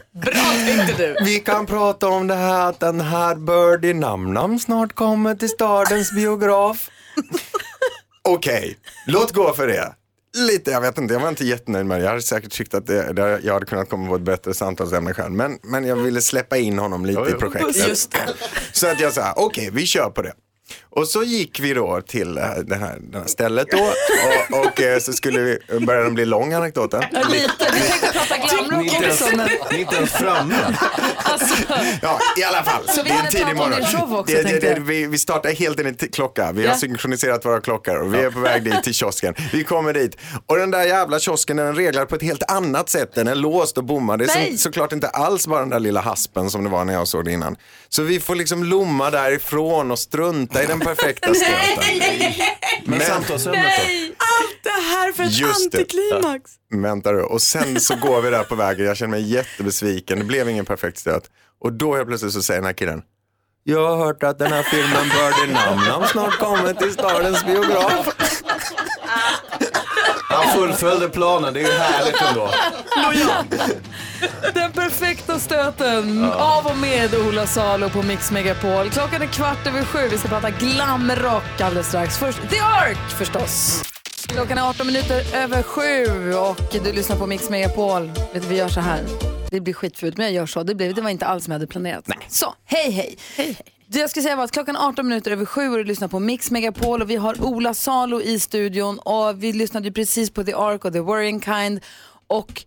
Vi kan prata om det här att den här Birdie Nam Nam snart kommer till stadens biograf. Okej, låt gå för det. Lite, jag vet inte, jag var inte jättenöjd med det. Jag hade säkert tyckt att det, det, jag hade kunnat komma på ett bättre samtalsämne själv. Men, men jag ville släppa in honom lite i projektet. Just det. Så att jag sa, okej vi kör på det. Och så gick vi då till eh, det här, det här stället då och, och eh, så skulle vi, började den bli lång anekdoten. Ja, lite. Vi tänkte prata glamrock också. Ni är inte ens framme. Alltså, Ja, i alla fall. Så vi är en tidig morgon. din show också, det, det, det, vi, vi startar helt enligt klocka. Vi Ja. har synkroniserat våra klockor och vi är på väg dit till kiosken. Vi kommer dit och den där jävla kiosken den reglar på ett helt annat sätt. Den är låst och bommad. Det är Nej. så, såklart inte alls bara den där lilla haspen som det var när jag såg det innan. Så vi får liksom lomma därifrån och strunta i den perfekta stöten. Men samtalsämnet då? Allt det här för ett Just det. antiklimax. Vänta du. Och sen så går vi där på vägen. Jag känner mig jättebesviken. Det blev ingen perfekt stöt. Och då helt plötsligt så säger den här killen. Jag har hört att den här filmen Birdie Nam Nam snart kommer till stadens biograf. Han fullföljde planen, det är ju härligt ändå. Den perfekta stöten av och med Ola Salo på Mix Megapol. Klockan är kvart över sju. Vi ska prata glamrock alldeles strax. Först The Ark förstås. Klockan är 18 minuter över sju och du lyssnar på Mix Megapol. Vet du, vi gör så här. Det blir skitfult, men jag gör så. Det, blev, det var inte alls som jag hade planerat. Nej. Så, hej hej. hej, hej. Det jag ska säga var att klockan 18 minuter över sju och du lyssnar på Mix Megapol och vi har Ola Salo i studion och vi lyssnade ju precis på The Ark och The Worrying Kind och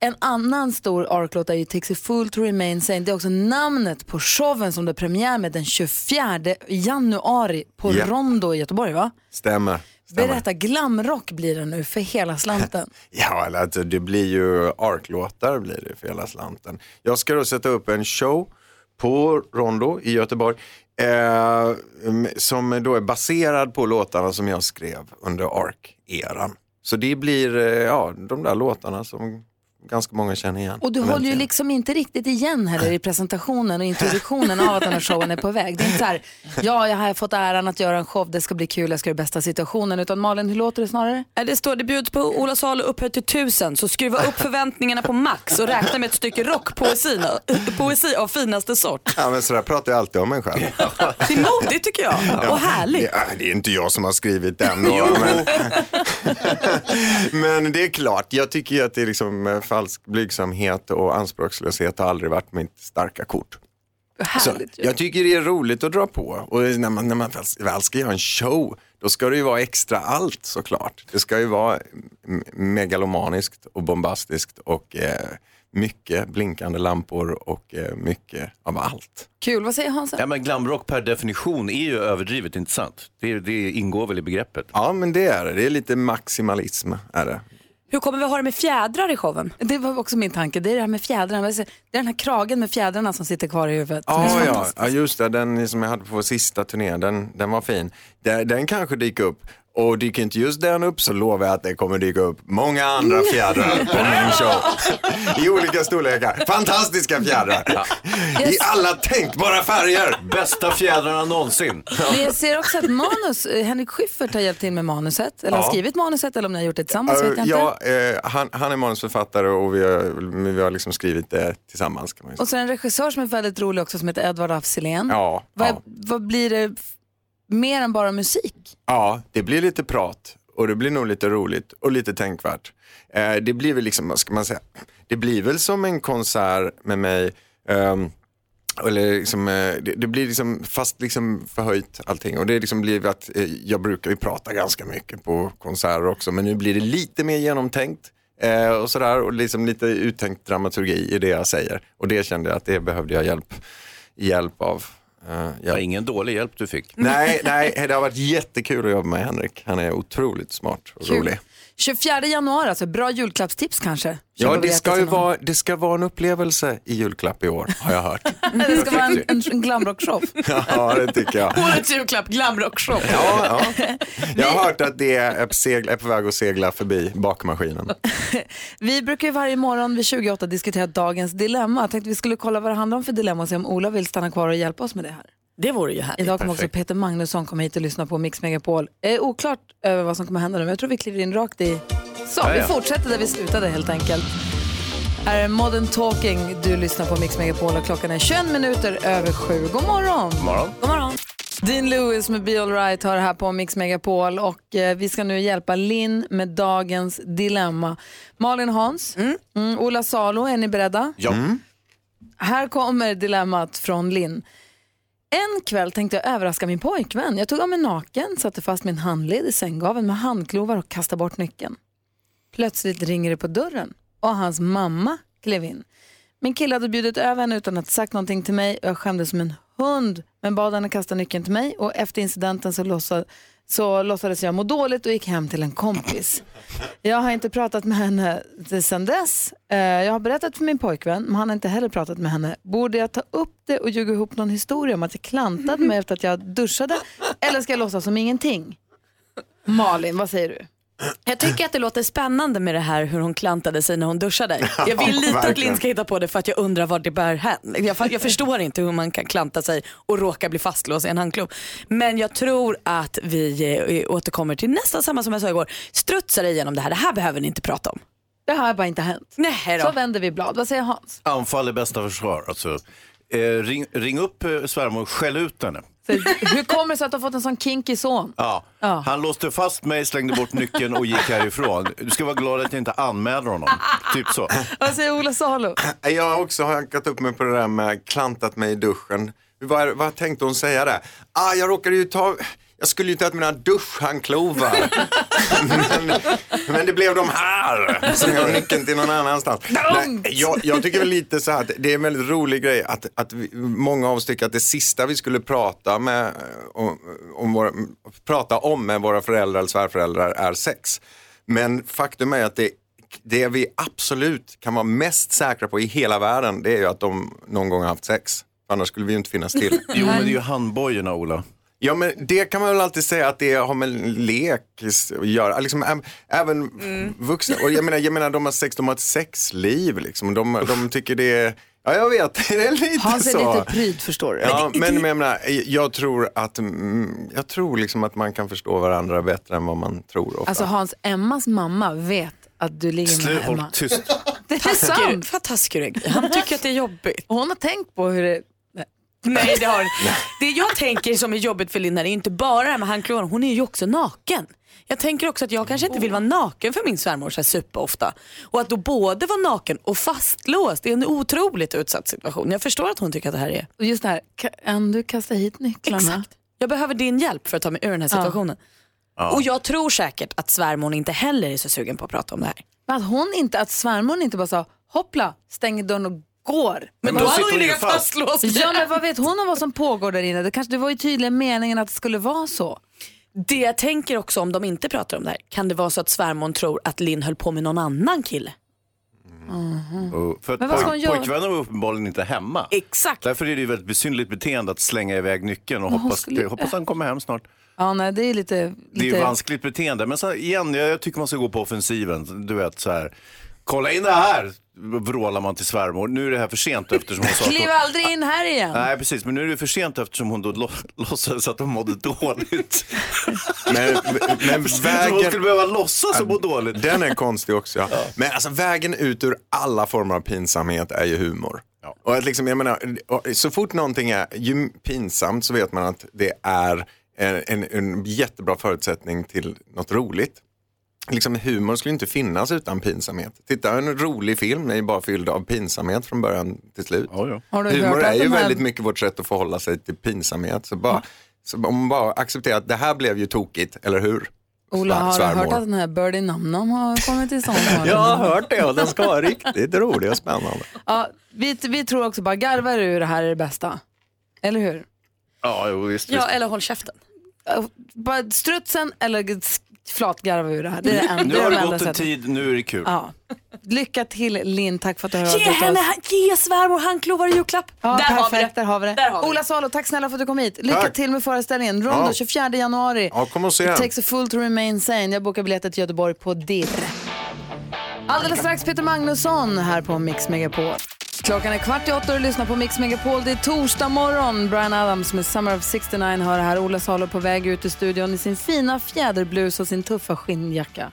en annan stor Ark-låt är ju Takes a Fool to Remain Sane. Det är också namnet på showen som det är premiär med den 24 januari på Ja. Rondo i Göteborg va? Stämmer. stämmer. Berätta, glamrock blir det nu för hela slanten. Ja, alltså, det blir ju ARK-låtar blir det för hela slanten. Jag ska då sätta upp en show på Rondo i Göteborg eh, som då är baserad på låtarna som jag skrev under ARK-eran. Så det blir eh, ja, de där låtarna som ganska många känner igen. Och du håller ju liksom inte riktigt igen heller i presentationen och introduktionen av att den här showen är på väg. Det är inte så här, ja, jag har fått äran att göra en show, det ska bli kul, jag ska göra bästa situationen. Utan Malin, hur låter det snarare? Nej, Det står det bjuds på Ola Salo upphöjt till tusen så skruva upp förväntningarna på max och räkna med ett stycke rockpoesi poesi av finaste sort. Ja, men sådär pratar jag alltid om mig själv. Det är modigt tycker jag och härligt. Det, är- det är inte jag som har skrivit den. då, men, men det är klart, jag tycker ju att det är liksom eh, falsk blygsamhet och anspråkslöshet har aldrig varit mitt starka kort. Så, jag tycker det är roligt att dra på och när man, när man väl, ska göra en show då ska det ju vara extra allt såklart. Det ska ju vara megalomaniskt och bombastiskt och eh, mycket blinkande lampor och eh, mycket av allt. Kul, vad säger Hans? Ja, men glamrock per definition är ju överdrivet, inte sant? Det, det ingår väl i begreppet? Ja, men det är det. Det är lite maximalism. Är det. Hur kommer vi ha det med fjädrar i showen? Det var också min tanke, det är det här med fjädrarna. Det är den här kragen med fjädrarna som sitter kvar i huvudet. Ja, ja. ja, just det. Den som jag hade på vår sista turné, den, den var fin. Den, den kanske dyker upp. Och dyker inte just den upp så lovar jag att det kommer dyka upp många andra fjädrar på min show. I olika storlekar. Fantastiska fjädrar. I alla tänkbara färger. Bästa fjädrarna någonsin. Men jag ser också att manus, eh, Henrik Schyffert har hjälpt till med manuset, eller har skrivit manuset eller om ni har gjort det tillsammans vet jag inte. ja, eh, han, han är manusförfattare och vi har, vi har liksom skrivit det tillsammans. Kan man säga. Och så en regissör som är väldigt rolig också som heter Edvard af Sillén. Ja, vad, ja. vad blir det mer än bara musik? Ja, det blir lite prat och det blir nog lite roligt och lite tänkvärt. Eh, det blir väl liksom, vad ska man säga, det blir väl som en konsert med mig. Um, eller liksom, eh, det, det blir liksom fast liksom förhöjt allting och det liksom blir att eh, jag brukar ju prata ganska mycket på konserter också men nu blir det lite mer genomtänkt eh, och sådär och liksom lite uttänkt dramaturgi i det jag säger och det kände jag att det behövde jag hjälp, hjälp av. Det var ingen dålig hjälp du fick. Nej, nej, det har varit jättekul att jobba med Henrik. Han är otroligt smart och Kul. rolig. 24 januari, alltså bra julklappstips kanske? Ja, det ska, ju vara, det ska vara en upplevelse i julklapp i år, har jag hört. det ska vara en, en, en glamrockshow. ja, det tycker jag. Årets julklapp, glamrockshow. Ja, ja. Jag har hört att det är, är på väg att segla förbi bakmaskinen. Vi brukar ju varje morgon vid 28 diskutera dagens dilemma. Jag tänkte vi skulle kolla vad det handlar om för dilemma och se om Ola vill stanna kvar och hjälpa oss med det här. Det vore ju härligt. Idag kommer också Peter Magnusson komma hit och lyssna på Mix Megapol. Eh, oklart över vad som kommer hända nu, men jag tror vi kliver in rakt i... Så, Ja, vi fortsätter där vi slutade helt enkelt. Här är Modern Talking. Du lyssnar på Mix Megapol och klockan är 21 minuter över sju. God morgon! God morgon. God morgon. Dean Lewis med Be Alright har det här på Mix Megapol och eh, vi ska nu hjälpa Linn med dagens dilemma. Malin Hans, mm, Ola Salo, är ni beredda? Ja. Här kommer dilemmat från Linn. En kväll tänkte jag överraska min pojkvän. Jag tog av mig naken, satte fast min handled i sänggaveln med handklovar och kastade bort nyckeln. Plötsligt ringer det på dörren och hans mamma klev in. Min kille hade bjudit över henne utan att sagt någonting till mig och jag skämdes som en hund men bad henne kasta nyckeln till mig och efter incidenten så, låtsad, så låtsades jag må dåligt och gick hem till en kompis. Jag har inte pratat med henne sedan dess. Eh, jag har berättat för min pojkvän men han har inte heller pratat med henne. Borde jag ta upp det och ljuga ihop någon historia om att jag klantade mig efter att jag duschade eller ska jag låtsas som ingenting? Malin, vad säger du? Jag tycker att det låter spännande med det här hur hon klantade sig när hon duschade. Jag vill lite att. Linn ska hitta på det för att jag undrar vad det bär hän. Jag, jag förstår inte hur man kan klanta sig och råka bli fastlåst i en handklov. Men jag tror att vi eh, återkommer till nästan samma som jag sa igår. Strutsar igenom det här. Det här behöver ni inte prata om. Det har bara inte hänt. Nej Så då. vänder vi blad. Vad säger Hans? Anfall är bästa försvar. Alltså, eh, ring, ring upp eh, svärmor och skäll ut henne. Så, hur kommer det sig att du har fått en sån kinky son? Ja. Ja. Han låste fast mig, slängde bort nyckeln och gick härifrån. Du ska vara glad att jag inte anmäler honom. Typ så. Vad säger Ola Salo? Jag har också hankat upp mig på det där med klantat mig i duschen. Vad, vad tänkte hon säga där? Ah, jag råkade ju ta, jag skulle ju ta ut mina duschhandklovar. men, men det blev de här. Så jag har nyckeln till någon annanstans. Nej, jag, jag tycker väl lite så här att det är en väldigt rolig grej att, att vi, många av oss tycker att det sista vi skulle prata, med, eh, om, om våra, prata om med våra föräldrar eller svärföräldrar är sex. Men faktum är att det, det vi absolut kan vara mest säkra på i hela världen det är ju att de någon gång har haft sex. Annars skulle vi ju inte finnas till. Jo, men det är ju handbojorna, Ola. Ja men det kan man väl alltid säga att det har med lek att göra. Liksom, äm, även vuxna, och jag menar, jag menar de har sex, de har ett sexliv liksom. De, de tycker det är, ja jag vet, det är lite Hans är så. lite pryd förstår du. Ja, men, men jag, menar, jag tror att, mm, jag tror liksom att man kan förstå varandra bättre än vad man tror ofta. Alltså Hans, Emmas mamma vet att du ligger med Slut, håll Emma. tyst. Det är sant. vad taskig du är. Han tycker att det är jobbigt. Hon har tänkt på hur det... Nej det har Det jag tänker som är jobbigt för Linda är inte bara det här med handklovarna, hon är ju också naken. Jag tänker också att jag kanske inte vill vara naken för min svärmor så superofta. Och att då både vara naken och fastlåst, det är en otroligt utsatt situation. Jag förstår att hon tycker att det här är... Och just det här, kan du kasta hit nycklarna? Exakt. Jag behöver din hjälp för att ta mig ur den här Ja. situationen. Och jag tror säkert att svärmor inte heller är så sugen på att prata om det här. Men att hon inte, att svärmor inte bara sa hoppla, stänger dörren och går. Men då hade hon ju legat fastlåst. Ja men vad vet hon om vad som pågår där inne? Det, kanske, det var ju tydligen meningen att det skulle vara så. Det jag tänker också om de inte pratar om det här, kan det vara så att svärmor tror att Linn höll på med någon annan kille? Och För att Men vad ska poj- pojkvännen var uppenbarligen inte hemma. Exakt. Därför är det ju väldigt besynnerligt beteende att slänga iväg nyckeln och Men hoppas, skulle- hoppas han kommer hem snart. Ja nej det är lite... Det är lite... ju vanskligt beteende. Men så, igen, jag, jag tycker man ska gå på offensiven. Du vet så här, kolla in det här, vrålar man till svärmor. Nu är det här för sent eftersom hon sa att Kliv hon... aldrig in här igen. Nej precis, men nu är det för sent eftersom hon då lo- låtsades att hon mådde dåligt. Men, men Så hon vägen... skulle behöva låtsas att må dåligt. Den är konstig också. Ja. Men alltså vägen ut ur alla former av pinsamhet är ju humor. Och att liksom, jag menar, och så fort någonting är ju pinsamt så vet man att det är en, en, en jättebra förutsättning till något roligt. Liksom, humor skulle inte finnas utan pinsamhet. Titta, en rolig film är ju bara fylld av pinsamhet från början till slut. Du hört Humor är ju här- väldigt mycket vårt sätt att förhålla sig till pinsamhet. Så, bara, så om man bara accepterar att det här blev ju tokigt, eller hur? Ola, har du hört att den här Birdie Namnam har kommit till stånd? Jag har hört det och den ska vara riktigt rolig och spännande. Ja, vi, vi tror också bara garvar ur det här är det bästa. Eller hur? Ja, jo, visst, Ja, eller håll käften. Ja, Bara strutsen eller flatgarva ur det här. Det är det enda, Nu har det gått en sättet. tid, nu är det kul. Ja. Lycka till Linn, tack för att du har Ge hört av henne, ge svärmor handklovar i julklapp. Ja, Där har vi perfekt, det. där har vi det. Där har vi Ola Salo, tack snälla för att du kom hit. Lycka Tack. till med föreställningen. Rondo Ja. 24 januari. Ja, kom och se It den. takes a fool to remain sane. Jag bokar biljetter till Göteborg på Dirr. Alldeles strax Peter Magnusson här på Mix Megapol. Klockan är kvart i åtta och du lyssnar på Mix Megapol. Det är torsdag morgon. Brian Adams med Summer of 69 hör här. Ola Salo på väg ut i studion i sin fina fjäderblus och sin tuffa skinnjacka.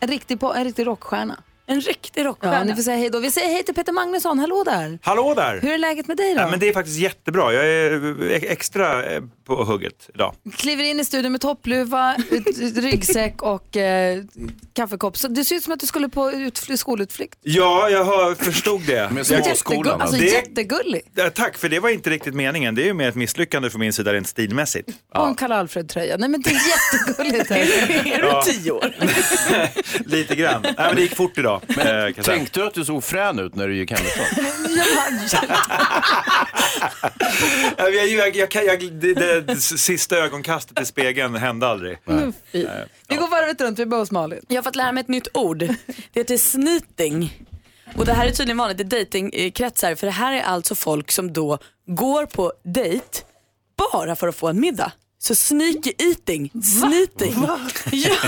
En riktig, en riktig rockstjärna. En riktig Ja, rockstjärna. ni får säga hej då. Vi säger hej till Peter Magnusson. Hallå där. Hallå där! Hur är läget med dig då? Ja, men det är faktiskt jättebra. Jag är eh, extra eh, på hugget idag. Kliver in i studion med toppluva, ryggsäck och eh, kaffekopp. Så det ser ut som att du skulle på utfly- skolutflykt. Ja, jag hör, förstod det. Med småskolan, Alltså Det- jättegullig. Ja, Tack, för det var inte riktigt meningen. Det är ju mer ett misslyckande från min sida rent stilmässigt. Och en Karl Alfred-tröja. Nej men det är jättegulligt. är Ja. du tio år? Lite grann. Nej, men det gick fort idag. Eh, kan jag säga. Tänkte du att du såg frän ut när du gick hemifrån? Ja, Jag, jag, jag, jag, det, det, sista ögonkastet i spegeln hände aldrig. Mm. Vi går varvet runt, vi börjar hos Malin. Jag har fått lära mig ett nytt ord. Det heter sneating. Och det här är tydligen vanligt i datingkretsar för det här är alltså folk som då går på dejt bara för att få en middag. Så sneaky eating, sneating. Ja,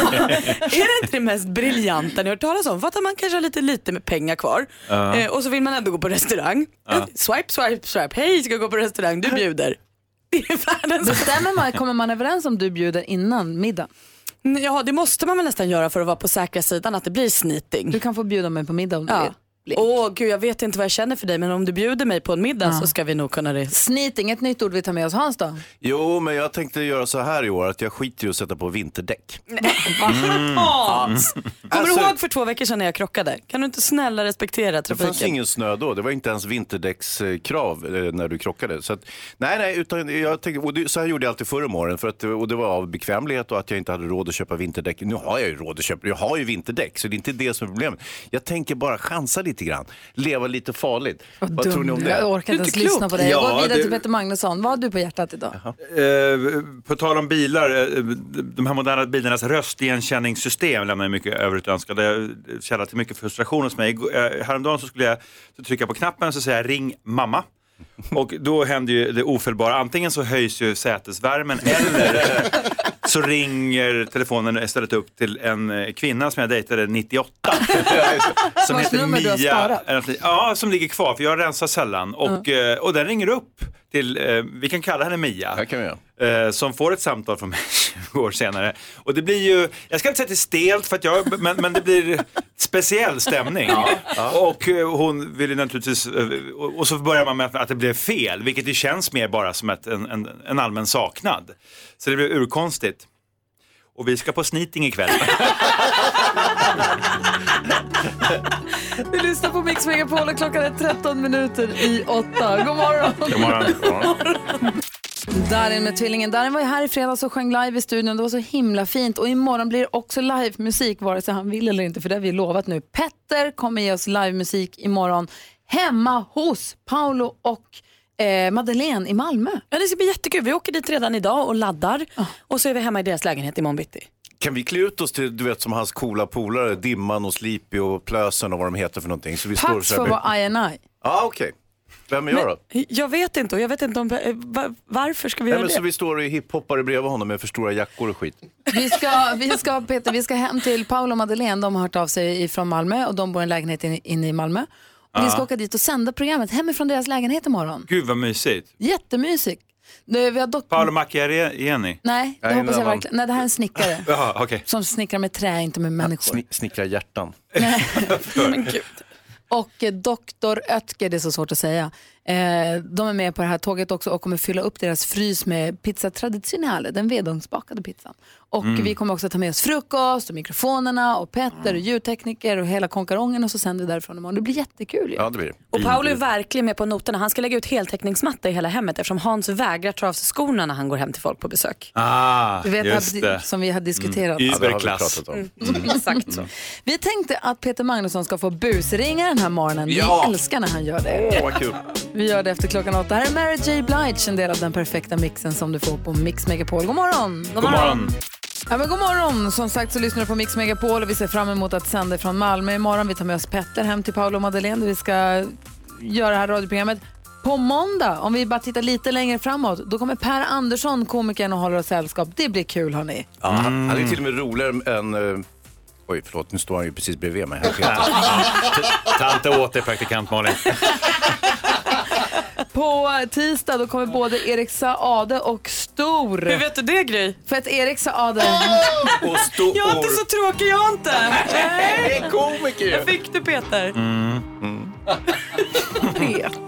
är det inte det mest briljanta ni har hört talas om? För att man kanske har lite lite med pengar kvar Ja. eh, och så vill man ändå gå på restaurang. Ja. Swipe, swipe, swipe. Hej, ska gå på restaurang, du bjuder. Det är världens Bestämmer man, kommer man överens om du bjuder innan middag? Ja, det måste man väl nästan göra för att vara på säkra sidan att det blir sneating. Du kan få bjuda mig på middag om du Ja. vill. Åh gud, jag vet inte vad jag känner för dig men om du bjuder mig på en middag Ja. så ska vi nog kunna det. Sneating, ett nytt ord vi tar med oss. Hans då? Jo, men jag tänkte göra så här i år att jag skiter i att sätta på vinterdäck. Hans! Kommer Alltså- du ihåg för två veckor sedan när jag krockade? Kan du inte snälla respektera Det trafiken? fanns ingen snö då, det var inte ens vinterdäckskrav eh, när du krockade. Så att, nej, nej, utan jag tänkte, och det, så här gjorde jag alltid förr om åren, för att, och det var av bekvämlighet och att jag inte hade råd att köpa vinterdäck. Nu har jag ju råd att köpa, jag har ju vinterdäck, så det är inte det som är problemet. Jag tänker bara chansa lite grann, leva lite farligt. Vad, tror ni om det? Jag orkar inte ens lyssna på dig. Jag går vidare det- till Peter Magnusson. Vad har du på hjärtat idag? Eh, på tal om bilar, eh, de här moderna bilarnas röstigenkänningssystem lämnar mycket övrigt att önska. Det källa till mycket frustration hos mig. Eh, Häromdagen så skulle jag trycka på knappen och säga ring mamma. Och då händer ju det ofelbara. Antingen så höjs ju sätesvärmen eller så ringer telefonen istället upp till en eh, kvinna som jag dejtade 98. som Vars nummer du har sparat. Ja, som ligger kvar för jag rensar sällan. Och, eh, och den ringer upp till, eh, vi kan kalla henne Mia. kan vi eh, som får ett samtal från mig 20 år senare. Och det blir ju, jag ska inte säga att det är stelt, för att jag, men, men det blir speciell stämning. Och eh, hon vill ju naturligtvis, eh, och, och så börjar man med att det blev fel, vilket ju känns mer bara som ett, en, en, en allmän saknad. Så det blev urkonstigt. Och vi ska på sniting ikväll. Vi lyssnar på Mix Megapol och klockan är 13 minuter i 8. God morgon! God morgon. Darin med tvillingen. Darin var ju här i fredags och sjöng live i studion. Det var så himla fint. Och imorgon blir det också livemusik, vare sig han vill eller inte, för det har vi lovat nu. Petter kommer ge oss livemusik imorgon hemma hos Paolo och eh, Madeleine i Malmö. Ja, det ska bli jättekul. Vi åker dit redan idag och laddar. Och så är vi hemma i deras lägenhet imorgon bitti. Kan vi klä ut oss till, du vet som hans coola polare, Dimman och Sleepy och Plösen och vad de heter för någonting. Så vi står Pax så får här- vara INI. Ja, okej. Vem är jag då? Jag vet inte och jag vet inte om, eh, va- varför ska vi Nej, göra men det? så vi står i hiphoppare bredvid honom med för stora jackor och skit. Vi ska, vi ska, Peter, vi ska hem till Paolo och Madeleine. De har hört av sig från Malmö och de bor i en lägenhet in- inne i Malmö. Och Vi ska åka dit och sända programmet hemifrån deras lägenhet imorgon. Gud vad mysigt. Jättemysigt. Vi har dock... Paolo Macchiarini? Nej, det Nej, hoppas jag verkligen. Nej, det här är en snickare. Jaha, okej. Som snickrar med trä, inte med människor. Sni- snickra hjärtan. Men gud. Och eh, Dr. Oetker, det är så svårt att säga. Eh, de är med på det här tåget också och kommer fylla upp deras frys med pizza traditionale, den vedugnsbakade pizzan. Och Mm. vi kommer också ta med oss frukost och mikrofonerna och Petter och ljudtekniker och hela konkarongen och så sänder vi därifrån imorgon. Det blir jättekul ju. Ja, det blir det. Och Paolo är verkligen med på noterna. Han ska lägga ut heltäckningsmatta i hela hemmet eftersom Hans vägrar ta av sig skorna när han går hem till folk på besök. Ah, Du vet, just här, det. som vi har diskuterat. Mm. Ja, det har vi Überklass. pratat om. Mm, Exakt. Vi tänkte att Peter Magnusson ska få busringa den här morgonen. Ja. Vi älskar när han gör det. Åh, vad kul. Vi gör det efter klockan åtta. Här är Mary J Blige, en del av den perfekta mixen som du får på Mix Megapol. God morgon! God morgon. Ja, men god morgon! Som sagt så lyssnar du på Mix Megapol och vi ser fram emot att sända från Malmö imorgon. Vi tar med oss Petter hem till Paolo och Madeleine där vi ska göra det här radioprogrammet. På måndag, om vi bara tittar lite längre framåt, då kommer Per Andersson, komikern, och håller oss sällskap. Det blir kul hörni. Ja, han, han är till och med roligare än... eh, oj, förlåt, nu står han ju precis bredvid mig. Här. Ta inte åt dig praktikant Malin. På tisdag då kommer både Erik Saade och Stor. Hur vet du det Gry? För att Erik Saade... Och stor. Jag är inte så tråkig jag inte. Nej, komiker ju. Jag fick du Peter. Mm.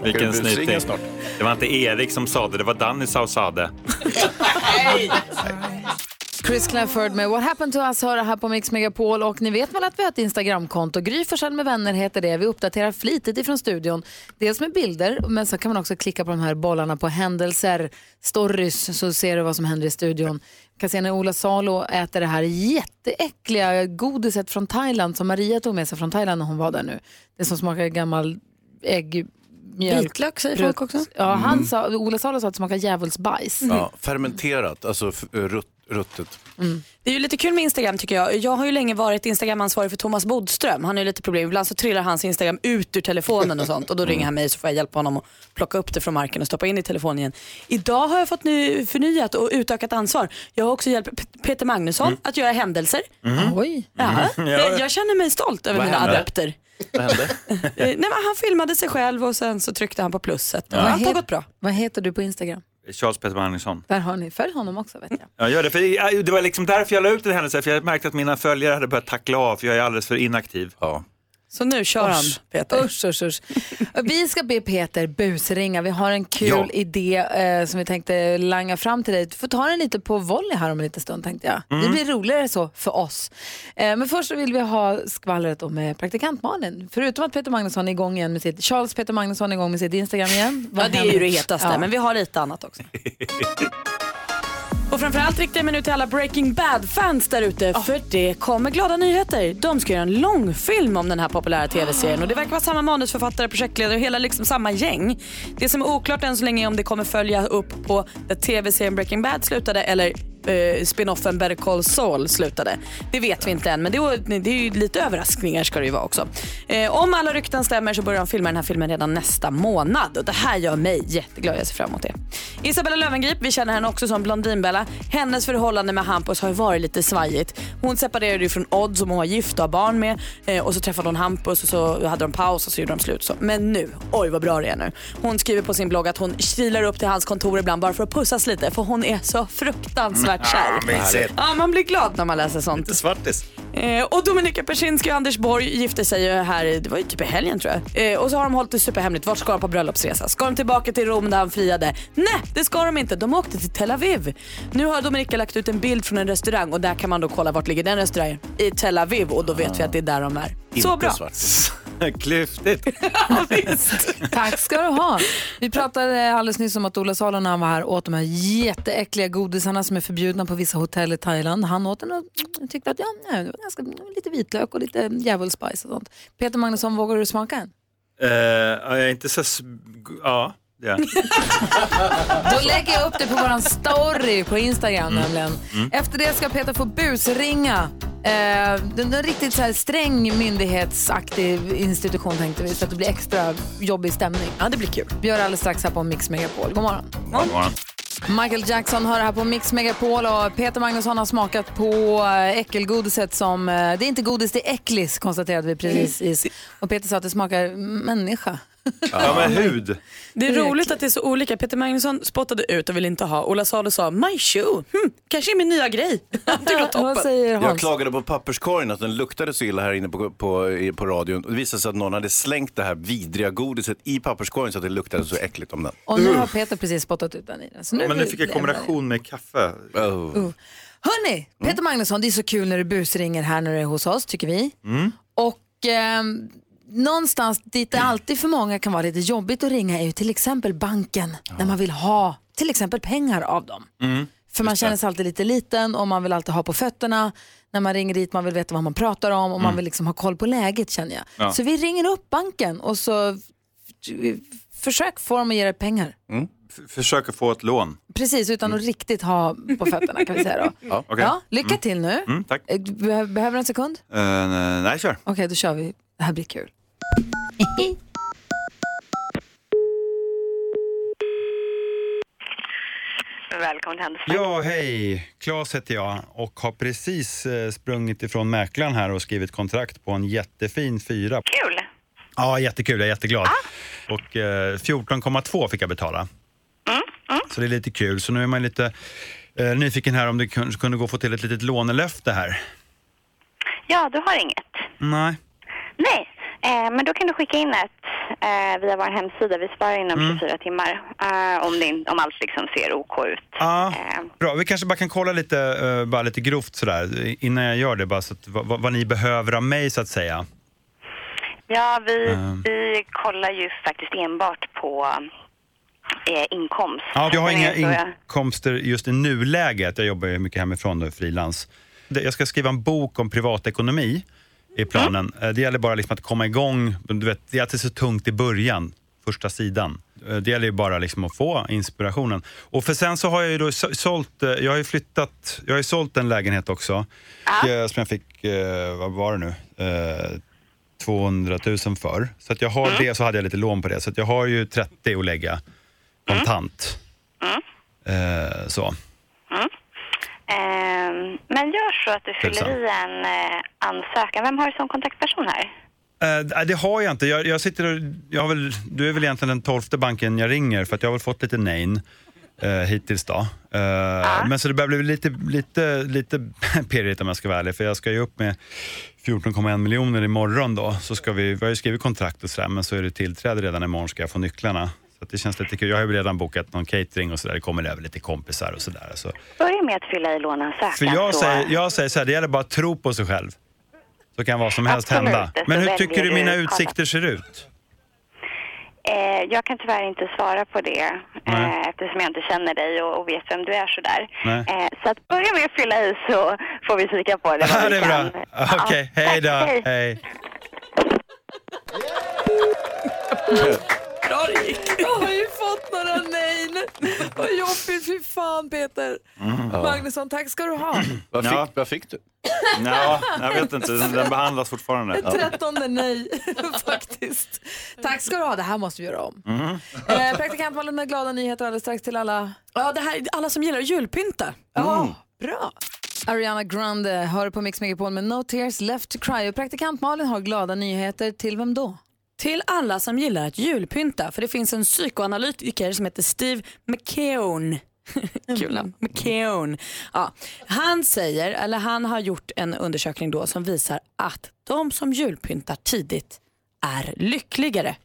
Vilken du busringa snyting. Det var inte Erik som sa det, det var Danny som sa det. Chris Clafford med What happened to us hör här på Mix Megapol och ni vet väl att vi har ett Instagramkonto. Gry Forssell med vänner heter det. Vi uppdaterar flitigt ifrån studion. Dels med bilder men så kan man också klicka på de här bollarna på händelser, stories så ser du vad som händer i studion. Jag kan se när Ola Salo äter det här jätteäckliga godiset från Thailand som Maria tog med sig från Thailand när hon var där nu. Det som smakar gammal ägg, mjölk. Vitlök säger folk också. Ja, han Mm. sa, Ola Salo sa att det smakar djävulsbajs. Ja, fermenterat, alltså rutt, ruttet. Det är ju lite kul med Instagram tycker jag. Jag har ju länge varit Instagram-ansvarig för Thomas Bodström. Han har ju lite problem. Ibland så trillar hans Instagram ut ur telefonen och sånt och då ringer han mig så får jag hjälpa honom att plocka upp det från marken och stoppa in i telefonen igen. Idag har jag fått ny, förnyat och utökat ansvar. Jag har också hjälpt P- Peter Magnusson att göra händelser. Oj. Ja. Mm. Jag, jag känner mig stolt över Vad mina hände? adepter. Vad hände? Nej, men han filmade sig själv och sen så tryckte han på plusset. Vad, Allt har gått bra. vad heter du på Instagram? Charles Peter Magnusson. Där har ni, följ honom också vet jag. Jag gör det, för ja, det var liksom därför jag la ut den händelsen, för jag märkte att mina följare hade börjat tackla av, för jag är alldeles för inaktiv. Ja. Så nu kör han, Peter. Usch, usch, usch. Vi ska be Peter busringa. Vi har en kul Ja. idé eh, som vi tänkte langa fram till dig. Du får ta den lite på volley här om en liten stund tänkte jag. Mm. Det blir roligare så för oss. Eh, men först så vill vi ha skvallret om eh, praktikant Malin. Förutom att Peter Magnusson är igång igen med sitt, Charles Peter Magnusson är igång med sitt Instagram igen. Vad Ja, det är ju det hetaste, Ja. men vi har lite annat också. Och framförallt riktar jag mig nu till alla Breaking Bad-fans där ute för det kommer glada nyheter. De ska göra en långfilm om den här populära tv-serien och det verkar vara samma manusförfattare, projektledare och hela liksom samma gäng. Det som är oklart än så länge är om det kommer följa upp på där tv-serien Breaking Bad slutade eller eh, spin-offen Better Call Saul slutade. Det vet vi inte än men det är, det är ju lite överraskningar ska det ju vara också. Eh, om alla rykten stämmer så börjar de filma den här filmen redan nästa månad och det här gör mig jätteglad. Jag ser fram emot det. Isabella Löwengrip, vi känner henne också som Blondinbella. Hennes förhållande med Hampus har ju varit lite svajigt. Hon separerade ju från Odd som hon var gift och har barn med eh, och så träffade hon Hampus och så hade de paus och så gjorde de slut. Så. Men nu, oj vad bra det är nu. Hon skriver på sin blogg att hon kilar upp till hans kontor ibland bara för att pussas lite för hon är så fruktansvärt kär. Ah, mysigt. Ja, man blir glad när man läser sånt. Lite svartis. Eh, och Dominika Persinski och Anders Borg gifte sig ju här, det var ju typ i helgen tror jag. Eh, och så har de hållit det superhemligt. Vart ska de på bröllopsresa? Ska de tillbaka till Rom där han friade? Nej, det ska de inte. De åkte till Tel Aviv. Nu har Dominika lagt ut en bild från en restaurang och där kan man då kolla vart ligger den restaurangen. I Tel Aviv och då vet vi att det är där de är. Så bra. Klyftigt. Tack ska du ha. Vi pratade alldeles nyss om att Ola Salo när han var här åt de här jätteäckliga godisarna som är förbjudna på vissa hotell i Thailand. Han åt den och tyckte att ja, nej, det var ganska, lite vitlök och lite djävulspice och sånt. Peter Magnusson, vågar du smaka en? Ja, jag är inte så... Ja, jag. Då lägger jag upp det på våran story på Instagram nämligen. Mm. Efter det ska Peter få busringa. Eh, den är riktigt så här sträng myndighetsaktig institution tänkte vi så att det blir extra jobbig stämning. Ja, det blir kul. Vi gör det alldeles strax här på Mix Megapol. God morgon. God morgon. Michael Jackson hör det här på Mix Megapol och Peter Magnusson har smakat på eh, äckelgodiset som, eh, det är inte godis, det är äcklis konstaterade vi precis. Och Peter sa att det smakar människa. Ja, men hud. Det är roligt att det är så olika. Peter Magnusson spottade ut och ville inte ha. Ola Salo sa my shoe, hm, kanske är min nya grej. det var toppen. Vad säger Jag Hans? klagade på papperskorgen att den luktade så illa här inne på, på, i- på radion. Det visade sig att någon hade slängt det här vidriga godiset i papperskorgen så att det luktade så äckligt om den. Och nu har Peter precis spottat ut den i den. Så nu Men nu fick jag kombination med kaffe. Uh. Hörni, Peter Magnusson, det är så kul när du busringer här när du är hos oss tycker vi. Mm. Och ehm, någonstans dit det alltid för många kan vara lite jobbigt att ringa är ju till exempel banken när man vill ha till exempel pengar av dem. Mm. För man känner sig alltid lite liten och man vill alltid ha på fötterna när man ringer dit, man vill veta vad man pratar om och man Mm. vill liksom ha koll på läget känner jag. Ja. Så vi ringer upp banken och så försök få dem att ge dig pengar. F- Försöker få ett lån. Precis, utan att riktigt ha på fötterna kan vi säga då. Ja, okej. Ja, lycka till nu. Mm, tack. Eh, Behöver, du en sekund? Eh, nej, kör. Okej, då kör vi. Det här blir kul. Välkommen till Handelsbanken. Ja, hej. Claes heter jag och har precis eh, sprungit ifrån mäklaren här och skrivit kontrakt på en jättefin fyra. Kul! Ja, jättekul. Jag är jätteglad. Och eh, 14,2 fick jag betala. Så det är lite kul. Så nu är man lite eh, nyfiken här om det kun- kunde gå att få till ett litet lånelöfte här. Ja, du har inget. Nej. Nej, eh, men då kan du skicka in ett eh, via vår hemsida. Vi sparar inom Mm. 24 timmar eh, om, det, om allt liksom ser OK ut. Ja, bra. Vi kanske bara kan kolla lite, eh, bara lite grovt sådär innan jag gör det. Bara så att, vad, vad ni behöver av mig så att säga. Ja, vi, Mm. vi kollar ju faktiskt enbart på eh, inkomst. Ja, jag har inga jag- inkomster just i nuläget. Jag jobbar ju mycket hemifrån då, frilans. Jag ska skriva en bok om privatekonomi i planen. Eh, Det gäller bara liksom att komma igång. Du vet, det är alltid så tungt i början, första sidan. Eh, Det gäller ju bara liksom att få inspirationen. Och för sen så har jag ju då så- sålt, eh, jag har ju flyttat, jag har ju sålt en lägenhet också. eh, Som jag fick, vad var det nu? Eh, 200 000 för. Så att jag har det, så hade jag lite lån på det. Så att jag har ju 30 att lägga kontant. Eh, så. Ehm, men gör så att du fyller i en eh, ansökan. Vem har du som kontaktperson här? Eh, det har jag inte. Jag, jag sitter och, jag väl, du är väl egentligen den tolfte banken jag ringer för att jag har väl fått lite nej. eh, hittills då. Eh, Men så det börjar bli lite, lite, lite pirrigt om jag ska vara ärlig, för jag ska ju upp med 14,1 miljoner imorgon då. Så ska vi, vi har ju skrivit kontrakt och sådär, men så är det tillträde redan imorgon ska jag få nycklarna. Så att det känns lite kul. Jag har ju redan bokat någon catering och sådär. Det kommer över lite kompisar och sådär. Så. Börja med att fylla i låneansökan. För jag så- säger, jag säger så här, det gäller bara att tro på sig själv. Så kan vad som helst Absolut, hända. Men hur tycker du mina kolla. utsikter ser ut? Eh, jag kan tyvärr inte svara på det eh, eftersom jag inte känner dig och, och vet vem du är sådär. Eh, så att börja med att fylla i så får vi kika på det. vad Ja, det är kan. bra. Okej, hej då. hej. Hej. Bra det gick. Jag har ju fått några nej. Vad jobbigt, fy fan Peter. Mm. Magnusson, tack ska du ha. Vad fick, Ja. vad fick du? Ja, jag vet inte, den, den behandlas fortfarande. Ett trettonde nej faktiskt. Tack ska du ha, det här måste vi göra om. Mhm. Eh, praktikant Malin med glada nyheter alldeles strax till alla. Ja, det här, alla som gillar julpynta. Ja, bra. Ariana Grande hör på Mix Megapol med No Tears Left to Cry. Och praktikant Malin har glada nyheter till vem då? Till alla som gillar att julpynta. För det finns en psykoanalytiker som heter Steve McKeown. Kul namn. McKeown. Ja, han säger, eller han har gjort en undersökning då som visar att de som julpyntar tidigt är lyckligare.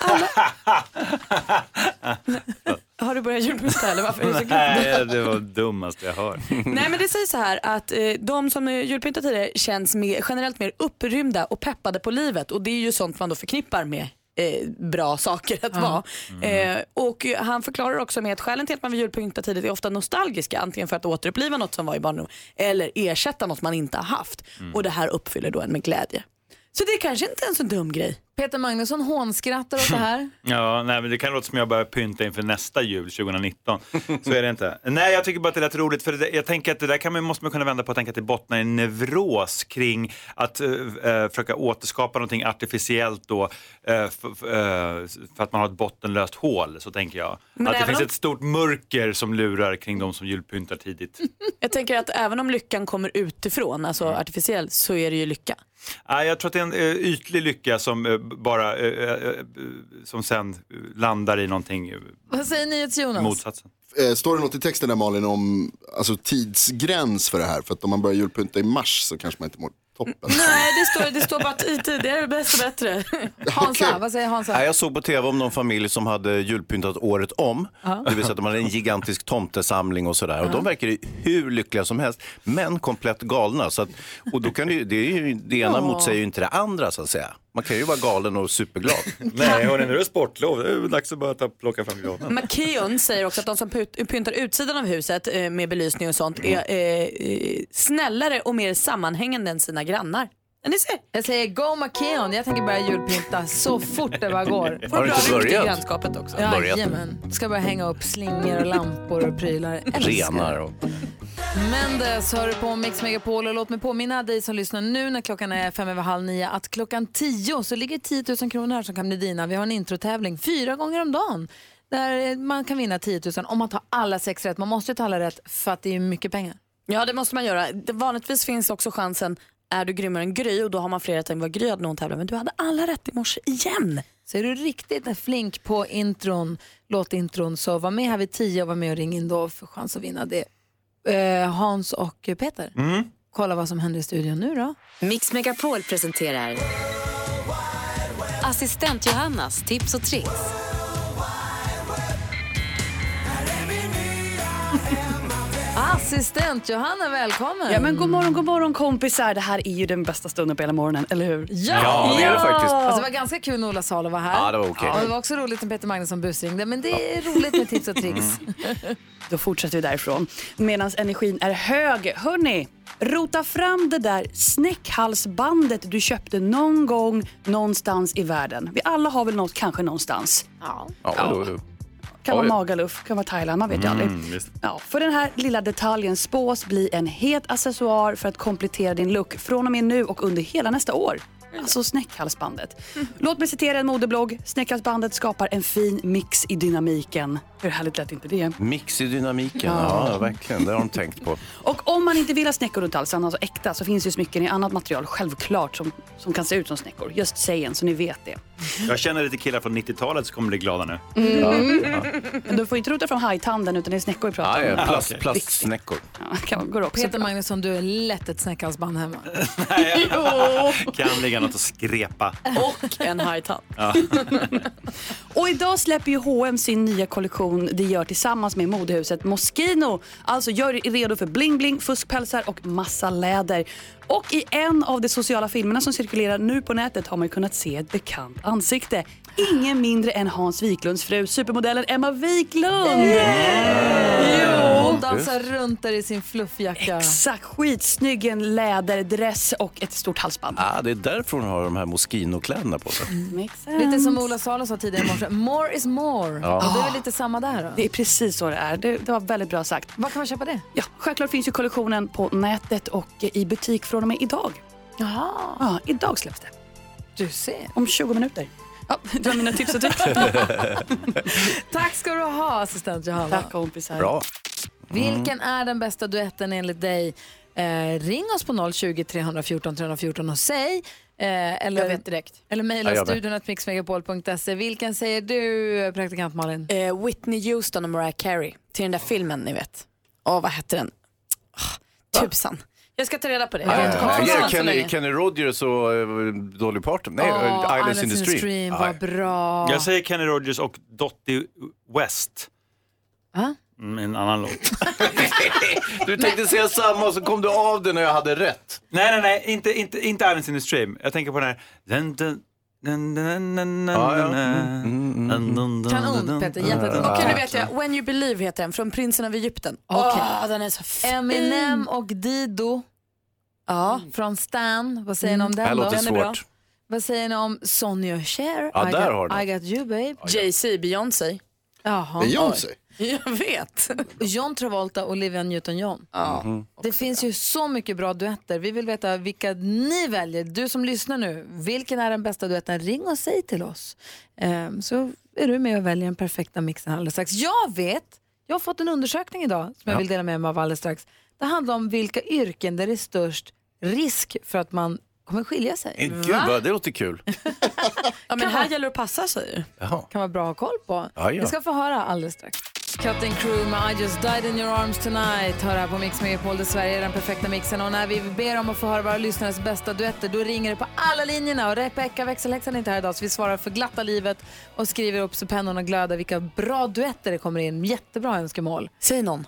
Har du börjat julpynta eller varför är du så glad? Nej, det var det dummaste jag hört. Nej men det sägs så här att eh, de som julpyntar tidigare känns mer, generellt mer upprymda och peppade på livet och det är ju sånt man då förknippar med eh, bra saker att vara. Eh, och han förklarar också med att skälen till att man vill julpynta tidigt är ofta nostalgiska, antingen för att återuppliva något som var i barndom eller ersätta något man inte har haft. Och det här uppfyller då en med glädje. Så det är kanske inte en så dum grej. Peter Magnusson hånskrattar åt det här. Ja, nej, men det kan låta som jag börjar pynta inför nästa jul 2019. Så är det inte. Nej, jag tycker bara att det lät roligt för det, jag tänker att det där kan man, måste man kunna vända på och tänka att det bottnar i en nevros kring att uh, försöka återskapa någonting artificiellt då uh, för, att man har ett bottenlöst hål, så tänker jag. Men att det finns om- ett stort mörker som lurar kring de som julpyntar tidigt. Jag tänker att även om lyckan kommer utifrån, alltså artificiellt, så är det ju lycka. Nej, jag tror att det är en uh, ytlig lycka som uh, bara uh, som sen landar i någonting Vad säger NyhetsJonas? motsatsen. Eh, står det något i texten där Malin om alltså, tidsgräns för det här? För att om man börjar julpynta i mars så kanske man inte mår toppen. Nej, det står, det står bara att i tidigare desto bättre. Hansa, vad säger Hansa? Nej, jag såg på tv om någon familj som hade julpyntat året om. Det vill säga att de hade en gigantisk tomtesamling och sådär. Och de verkar ju hur lyckliga som helst, men komplett galna. Så att, och då kan det, ju- det, är ju, det ena Ja. motsäger ju inte det andra så att säga. Man kan ju vara galen och superglad. Nej, hörni, nu är det sportlov. Det är dags att börja ta, plocka fram granen. McKeon säger också att de som pyntar utsidan av huset eh, med belysning och sånt är eh, eh, snällare och mer sammanhängande än sina grannar. Ja, Ni ser. Jag säger go McKeon, jag tänker börja julpynta så fort det bara går. Har du inte börjat? grannskapet också. Börjat. Jajamän. Ska börja hänga upp slingor och lampor och prylar. Älskar. Renar och... Mendes hör på Mix Megapol och låt mig påminna dig som lyssnar nu när klockan är fem över halv nio att klockan tio så ligger 10 000 kronor här som kan bli dina. Vi har en introtävling fyra gånger om dagen där man kan vinna 10 000 om man tar alla sex rätt. Man måste ju ta alla rätt för att det är mycket pengar. Ja, det måste man göra. Det- Vanligtvis finns också chansen, är du grymmare än Gry och då har man fler rätt än vad Gry hade när hon tävlade. Men du hade alla rätt i morse igen. Så är du riktigt flink på intron, låtintron så var med här vid tio och var med och ring in då för chans att vinna det. Eh, Hans och Peter, kolla vad som händer i studion nu då. Mix Megapol presenterar Assistent Johannas tips och tricks. Assistent Johanna, välkommen! Ja, men god morgon, god morgon kompisar. Det här är ju den bästa stunden på hela morgonen, eller hur? Ja, Ja, det är det faktiskt. Alltså, det var ganska kul när Ola Salo var här. Ja, det var okej. Och det var också roligt när Peter Magnusson busringde, men det är roligt med tips och tricks. Då fortsätter vi därifrån. Medan energin är hög. Hörni, rota fram det där snäckhalsbandet du köpte någon gång någonstans i världen. Vi alla har väl något kanske någonstans. Ja. Ja, Kan vara Oj. Magaluf, kan vara Thailand, man vet ju aldrig. Mm, visst. Ja, för den här lilla detaljen spås bli en het accessoar för att komplettera din look från och med nu och under hela nästa år. Alltså snäckhalsbandet. Låt mig citera en modeblogg. Snäckhalsbandet skapar en fin mix i dynamiken. Hur härligt lät inte det? Mix i dynamiken, Ja. ja, verkligen. Det har de tänkt på. Och om man inte vill ha snäckor runt halsen, alltså äkta, så finns ju smycken i annat material, självklart, som, som kan se ut som snäckor. Just saying, så ni vet det. Jag känner lite killar från 90-talet som kommer bli glada nu. Mm. Men du får inte rota fram hajtanden, utan det är snäckor vi pratar Ja, om. ja, plast, plastsnäckor. Ja, kan, går också Peter bra. Magnusson, du är lätt ett snäckhalsband hemma. Kan ligga något och skrepa. Och en hajtand. Ja. Och idag släpper ju H&M sin nya kollektion de gör tillsammans med modehuset Moschino. Alltså gör er redo för bling-bling, fuskpälsar och massa läder. Och i en av de sociala filmerna som cirkulerar nu på nätet har man kunnat se ett bekant ansikte. Ingen mindre än Hans Wiklunds fru, supermodellen Emma Wiklund. Hon Jo. Dansar runt där i sin fluffjacka. Exakt, skitsnygg i en läderdress och ett stort halsband. Ah, det är därför hon har de här Moschino-kläderna på sig. Lite som Ola Salo sa tidigare i morse, more is more. Ja. Och det är väl lite samma där då? Det är precis så det är. Det, det var väldigt bra sagt. Var kan man köpa det? Ja, självklart finns ju kollektionen på nätet och i butik från och med idag. Jaha. Ja, idag släpps det. Du ser. Om 20 minuter. Ja, det var mina tips och tricks. Tack ska du ha, assistent Johanna. Tack kompisar. Bra. Vilken är den bästa duetten enligt dig? Eh, ring oss på 020 314 314 och säg. Eh, eller, Jag vet direkt. Eller mejla Ja, studion att mixmegapol.se. Vilken säger du, praktikant Malin? Eh, Whitney Houston och Mariah Carey till den där filmen ni vet. Åh, vad hette den? Oh, tusan. Jag ska ta reda på det. Inte Ja, vad ja, så Kenny. Kenny Rogers och eh, Dolly Parton. Nej, Åh, Islands in the Stream. var Ja. bra. Jag säger Kenny Rogers och Dottie West. Va? Mm, en annan låt. Du tänkte säga samma och så kom du av det när jag hade rätt. Nej, nej, nej, inte, inte, inte Islands in the Stream. Jag tänker på den här... Mm, Kanon. Peter. Jättebra. Okej, nu vet jag. When You Believe heter den, från Prinsen av Egypten. Åh, den är så fin. Eminem och Dido Ja. från Stan. Vad säger ni om Det här den då? låter är bra. svårt. Vad säger ni om Sonny och Cher? Ja, I, där got, har du. I got you babe. Jay-Z, Beyoncé. Jaha. Beyoncé? Jag vet. John Travolta och Olivia Newton-John. Ja. Det finns ju så mycket bra duetter. Vi vill veta vilka ni väljer. Du som lyssnar nu, vilken är den bästa duetten? Ring och säg till oss. Ehm, så är du med och väljer den perfekta mixen alldeles strax. Jag vet, jag har fått en undersökning idag som jag Ja. vill dela med mig av alldeles strax. Det handlar om vilka yrken där det är störst risk för att man kommer skilja sig. Gud, vad, det låter kul. Ja, men här gäller det att passa sig. Jaha. kan vara bra att ha koll på. Ja, ja. Vi ska få höra alldeles strax. Cutting Crew med I just died in your arms tonight. Hör här på Mix Megapol där Sverige är den perfekta mixen. Och när vi ber om att få höra våra lyssnares bästa duetter då ringer det på alla linjerna. Och Rebecka växelhäxan är inte här idag så vi svarar för glatta livet och skriver upp så pennorna glödar vilka bra duetter det kommer in. Jättebra önskemål. Säg någon.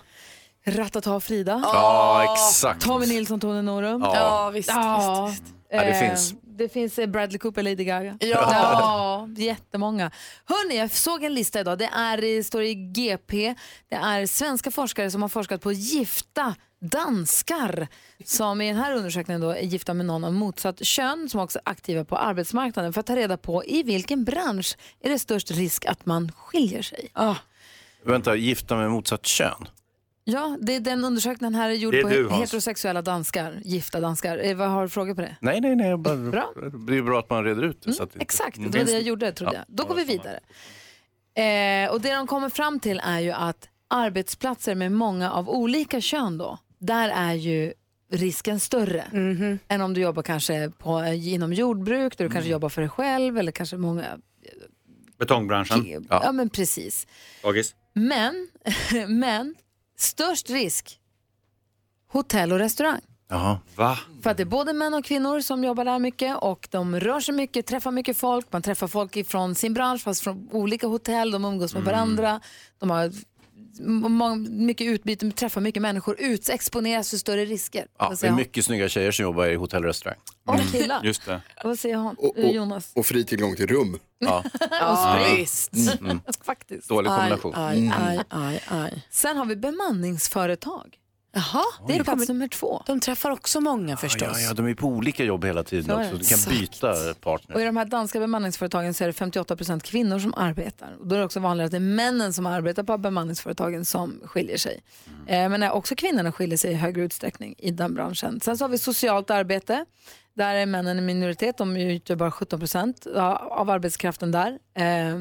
Ratata Frida. Ja, exakt. Tommy Nilsson, Tone Norum. Ja. Ja, visst. Ja, visst, visst. Ja, det eh, finns. Det finns eh, Bradley Cooper, Lady Gaga. Ja. ja jättemånga. Hörni, jag såg en lista idag. Det är, det står i GP. Det är svenska forskare som har forskat på gifta danskar som i den här undersökningen då är gifta med någon av motsatt kön som också är aktiva på arbetsmarknaden för att ta reda på i vilken bransch är det störst risk att man skiljer sig. Ah. Vänta, gifta med motsatt kön? Ja, det är den undersökningen här är gjord är på du, heterosexuella danskar, gifta danskar. Eh, vad har du frågor på det? Nej, nej, nej. Bara, Bra. Det är bra att man reder ut det. så att det Exakt, det Mm. var det jag gjorde trodde Ja. jag. Då går vi vidare. Eh, och det de kommer fram till är ju att arbetsplatser med många av olika kön då, där är ju risken större Mhm. än om du jobbar kanske på, inom jordbruk, där du kanske jobbar för dig själv eller kanske många, Betongbranschen. ja, men precis. Dagis. Men, men störst risk, hotell och restaurang. Jaha. Va? För att det är både män och kvinnor som jobbar där mycket och de rör sig mycket, träffar mycket folk. Man träffar folk ifrån sin bransch fast från olika hotell, de umgås med varandra. De har mycket utbyte, träffar mycket människor, ut, exponeras för större risker. Ja, det är mycket snygga tjejer som jobbar i hotell och restaurang. och killar. Just det. Vad säger han? Och, och, Jonas? och fri tillgång till rum. Ja. och sprit. Visst. Faktiskt. Dålig kombination. Aj, aj, aj, aj. Sen har vi bemanningsföretag. Jaha, Det är plats nummer två. De träffar också många förstås. Ja, ja, de är på olika jobb hela tiden också. Du kan Exakt. byta partner. Och I de här danska bemanningsföretagen så är det 58 procent kvinnor som arbetar. Och då är det också vanligare att det är männen som arbetar på bemanningsföretagen som skiljer sig. Eh, men också kvinnorna skiljer sig i högre utsträckning i den branschen. Sen så har vi socialt arbete. Där är männen en minoritet, de utgör bara 17 procent av arbetskraften där. Eh,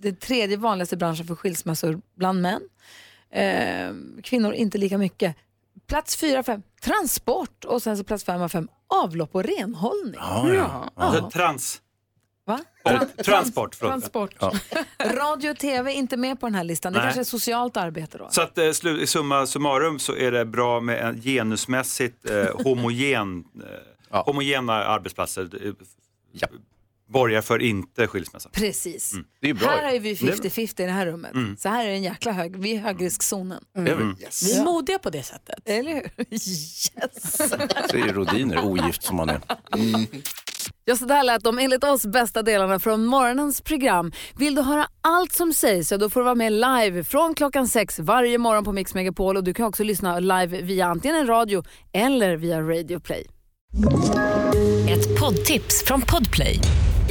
det är tredje vanligaste branschen för skilsmässor bland män. Eh, kvinnor inte lika mycket. Plats 4 5 transport och sen så plats 5 av 5 avlopp och renhållning. Ja, ja. Alltså, Trans. Va? Äh, transport, förlåt. Transport. Ja. Radio och tv är inte med på den här listan. Det Nej. kanske är socialt arbete då. Så att eh, slu- i summa summarum så är det bra med en genusmässigt eh, homogen, eh, homogena arbetsplatser. Eh, Borgar för inte skilsmässa. Precis. Mm. Det är bra. Här är vi Det är bra. 50-50 i det här rummet. Mm. Så här är en jäkla hög, vi är högriskzonen. Är vi. Yes. Vi är modiga på det sättet. Eller hur? Yes! Så är Rodiner, ogift som man är. Ja, så där lät de enligt oss bästa delarna från morgonens program. Vill du höra allt som sägs så då får du vara med live från klockan sex varje morgon på Mix Megapol och du kan också lyssna live via antingen en radio eller via Radio Play. Ett poddtips från Podplay.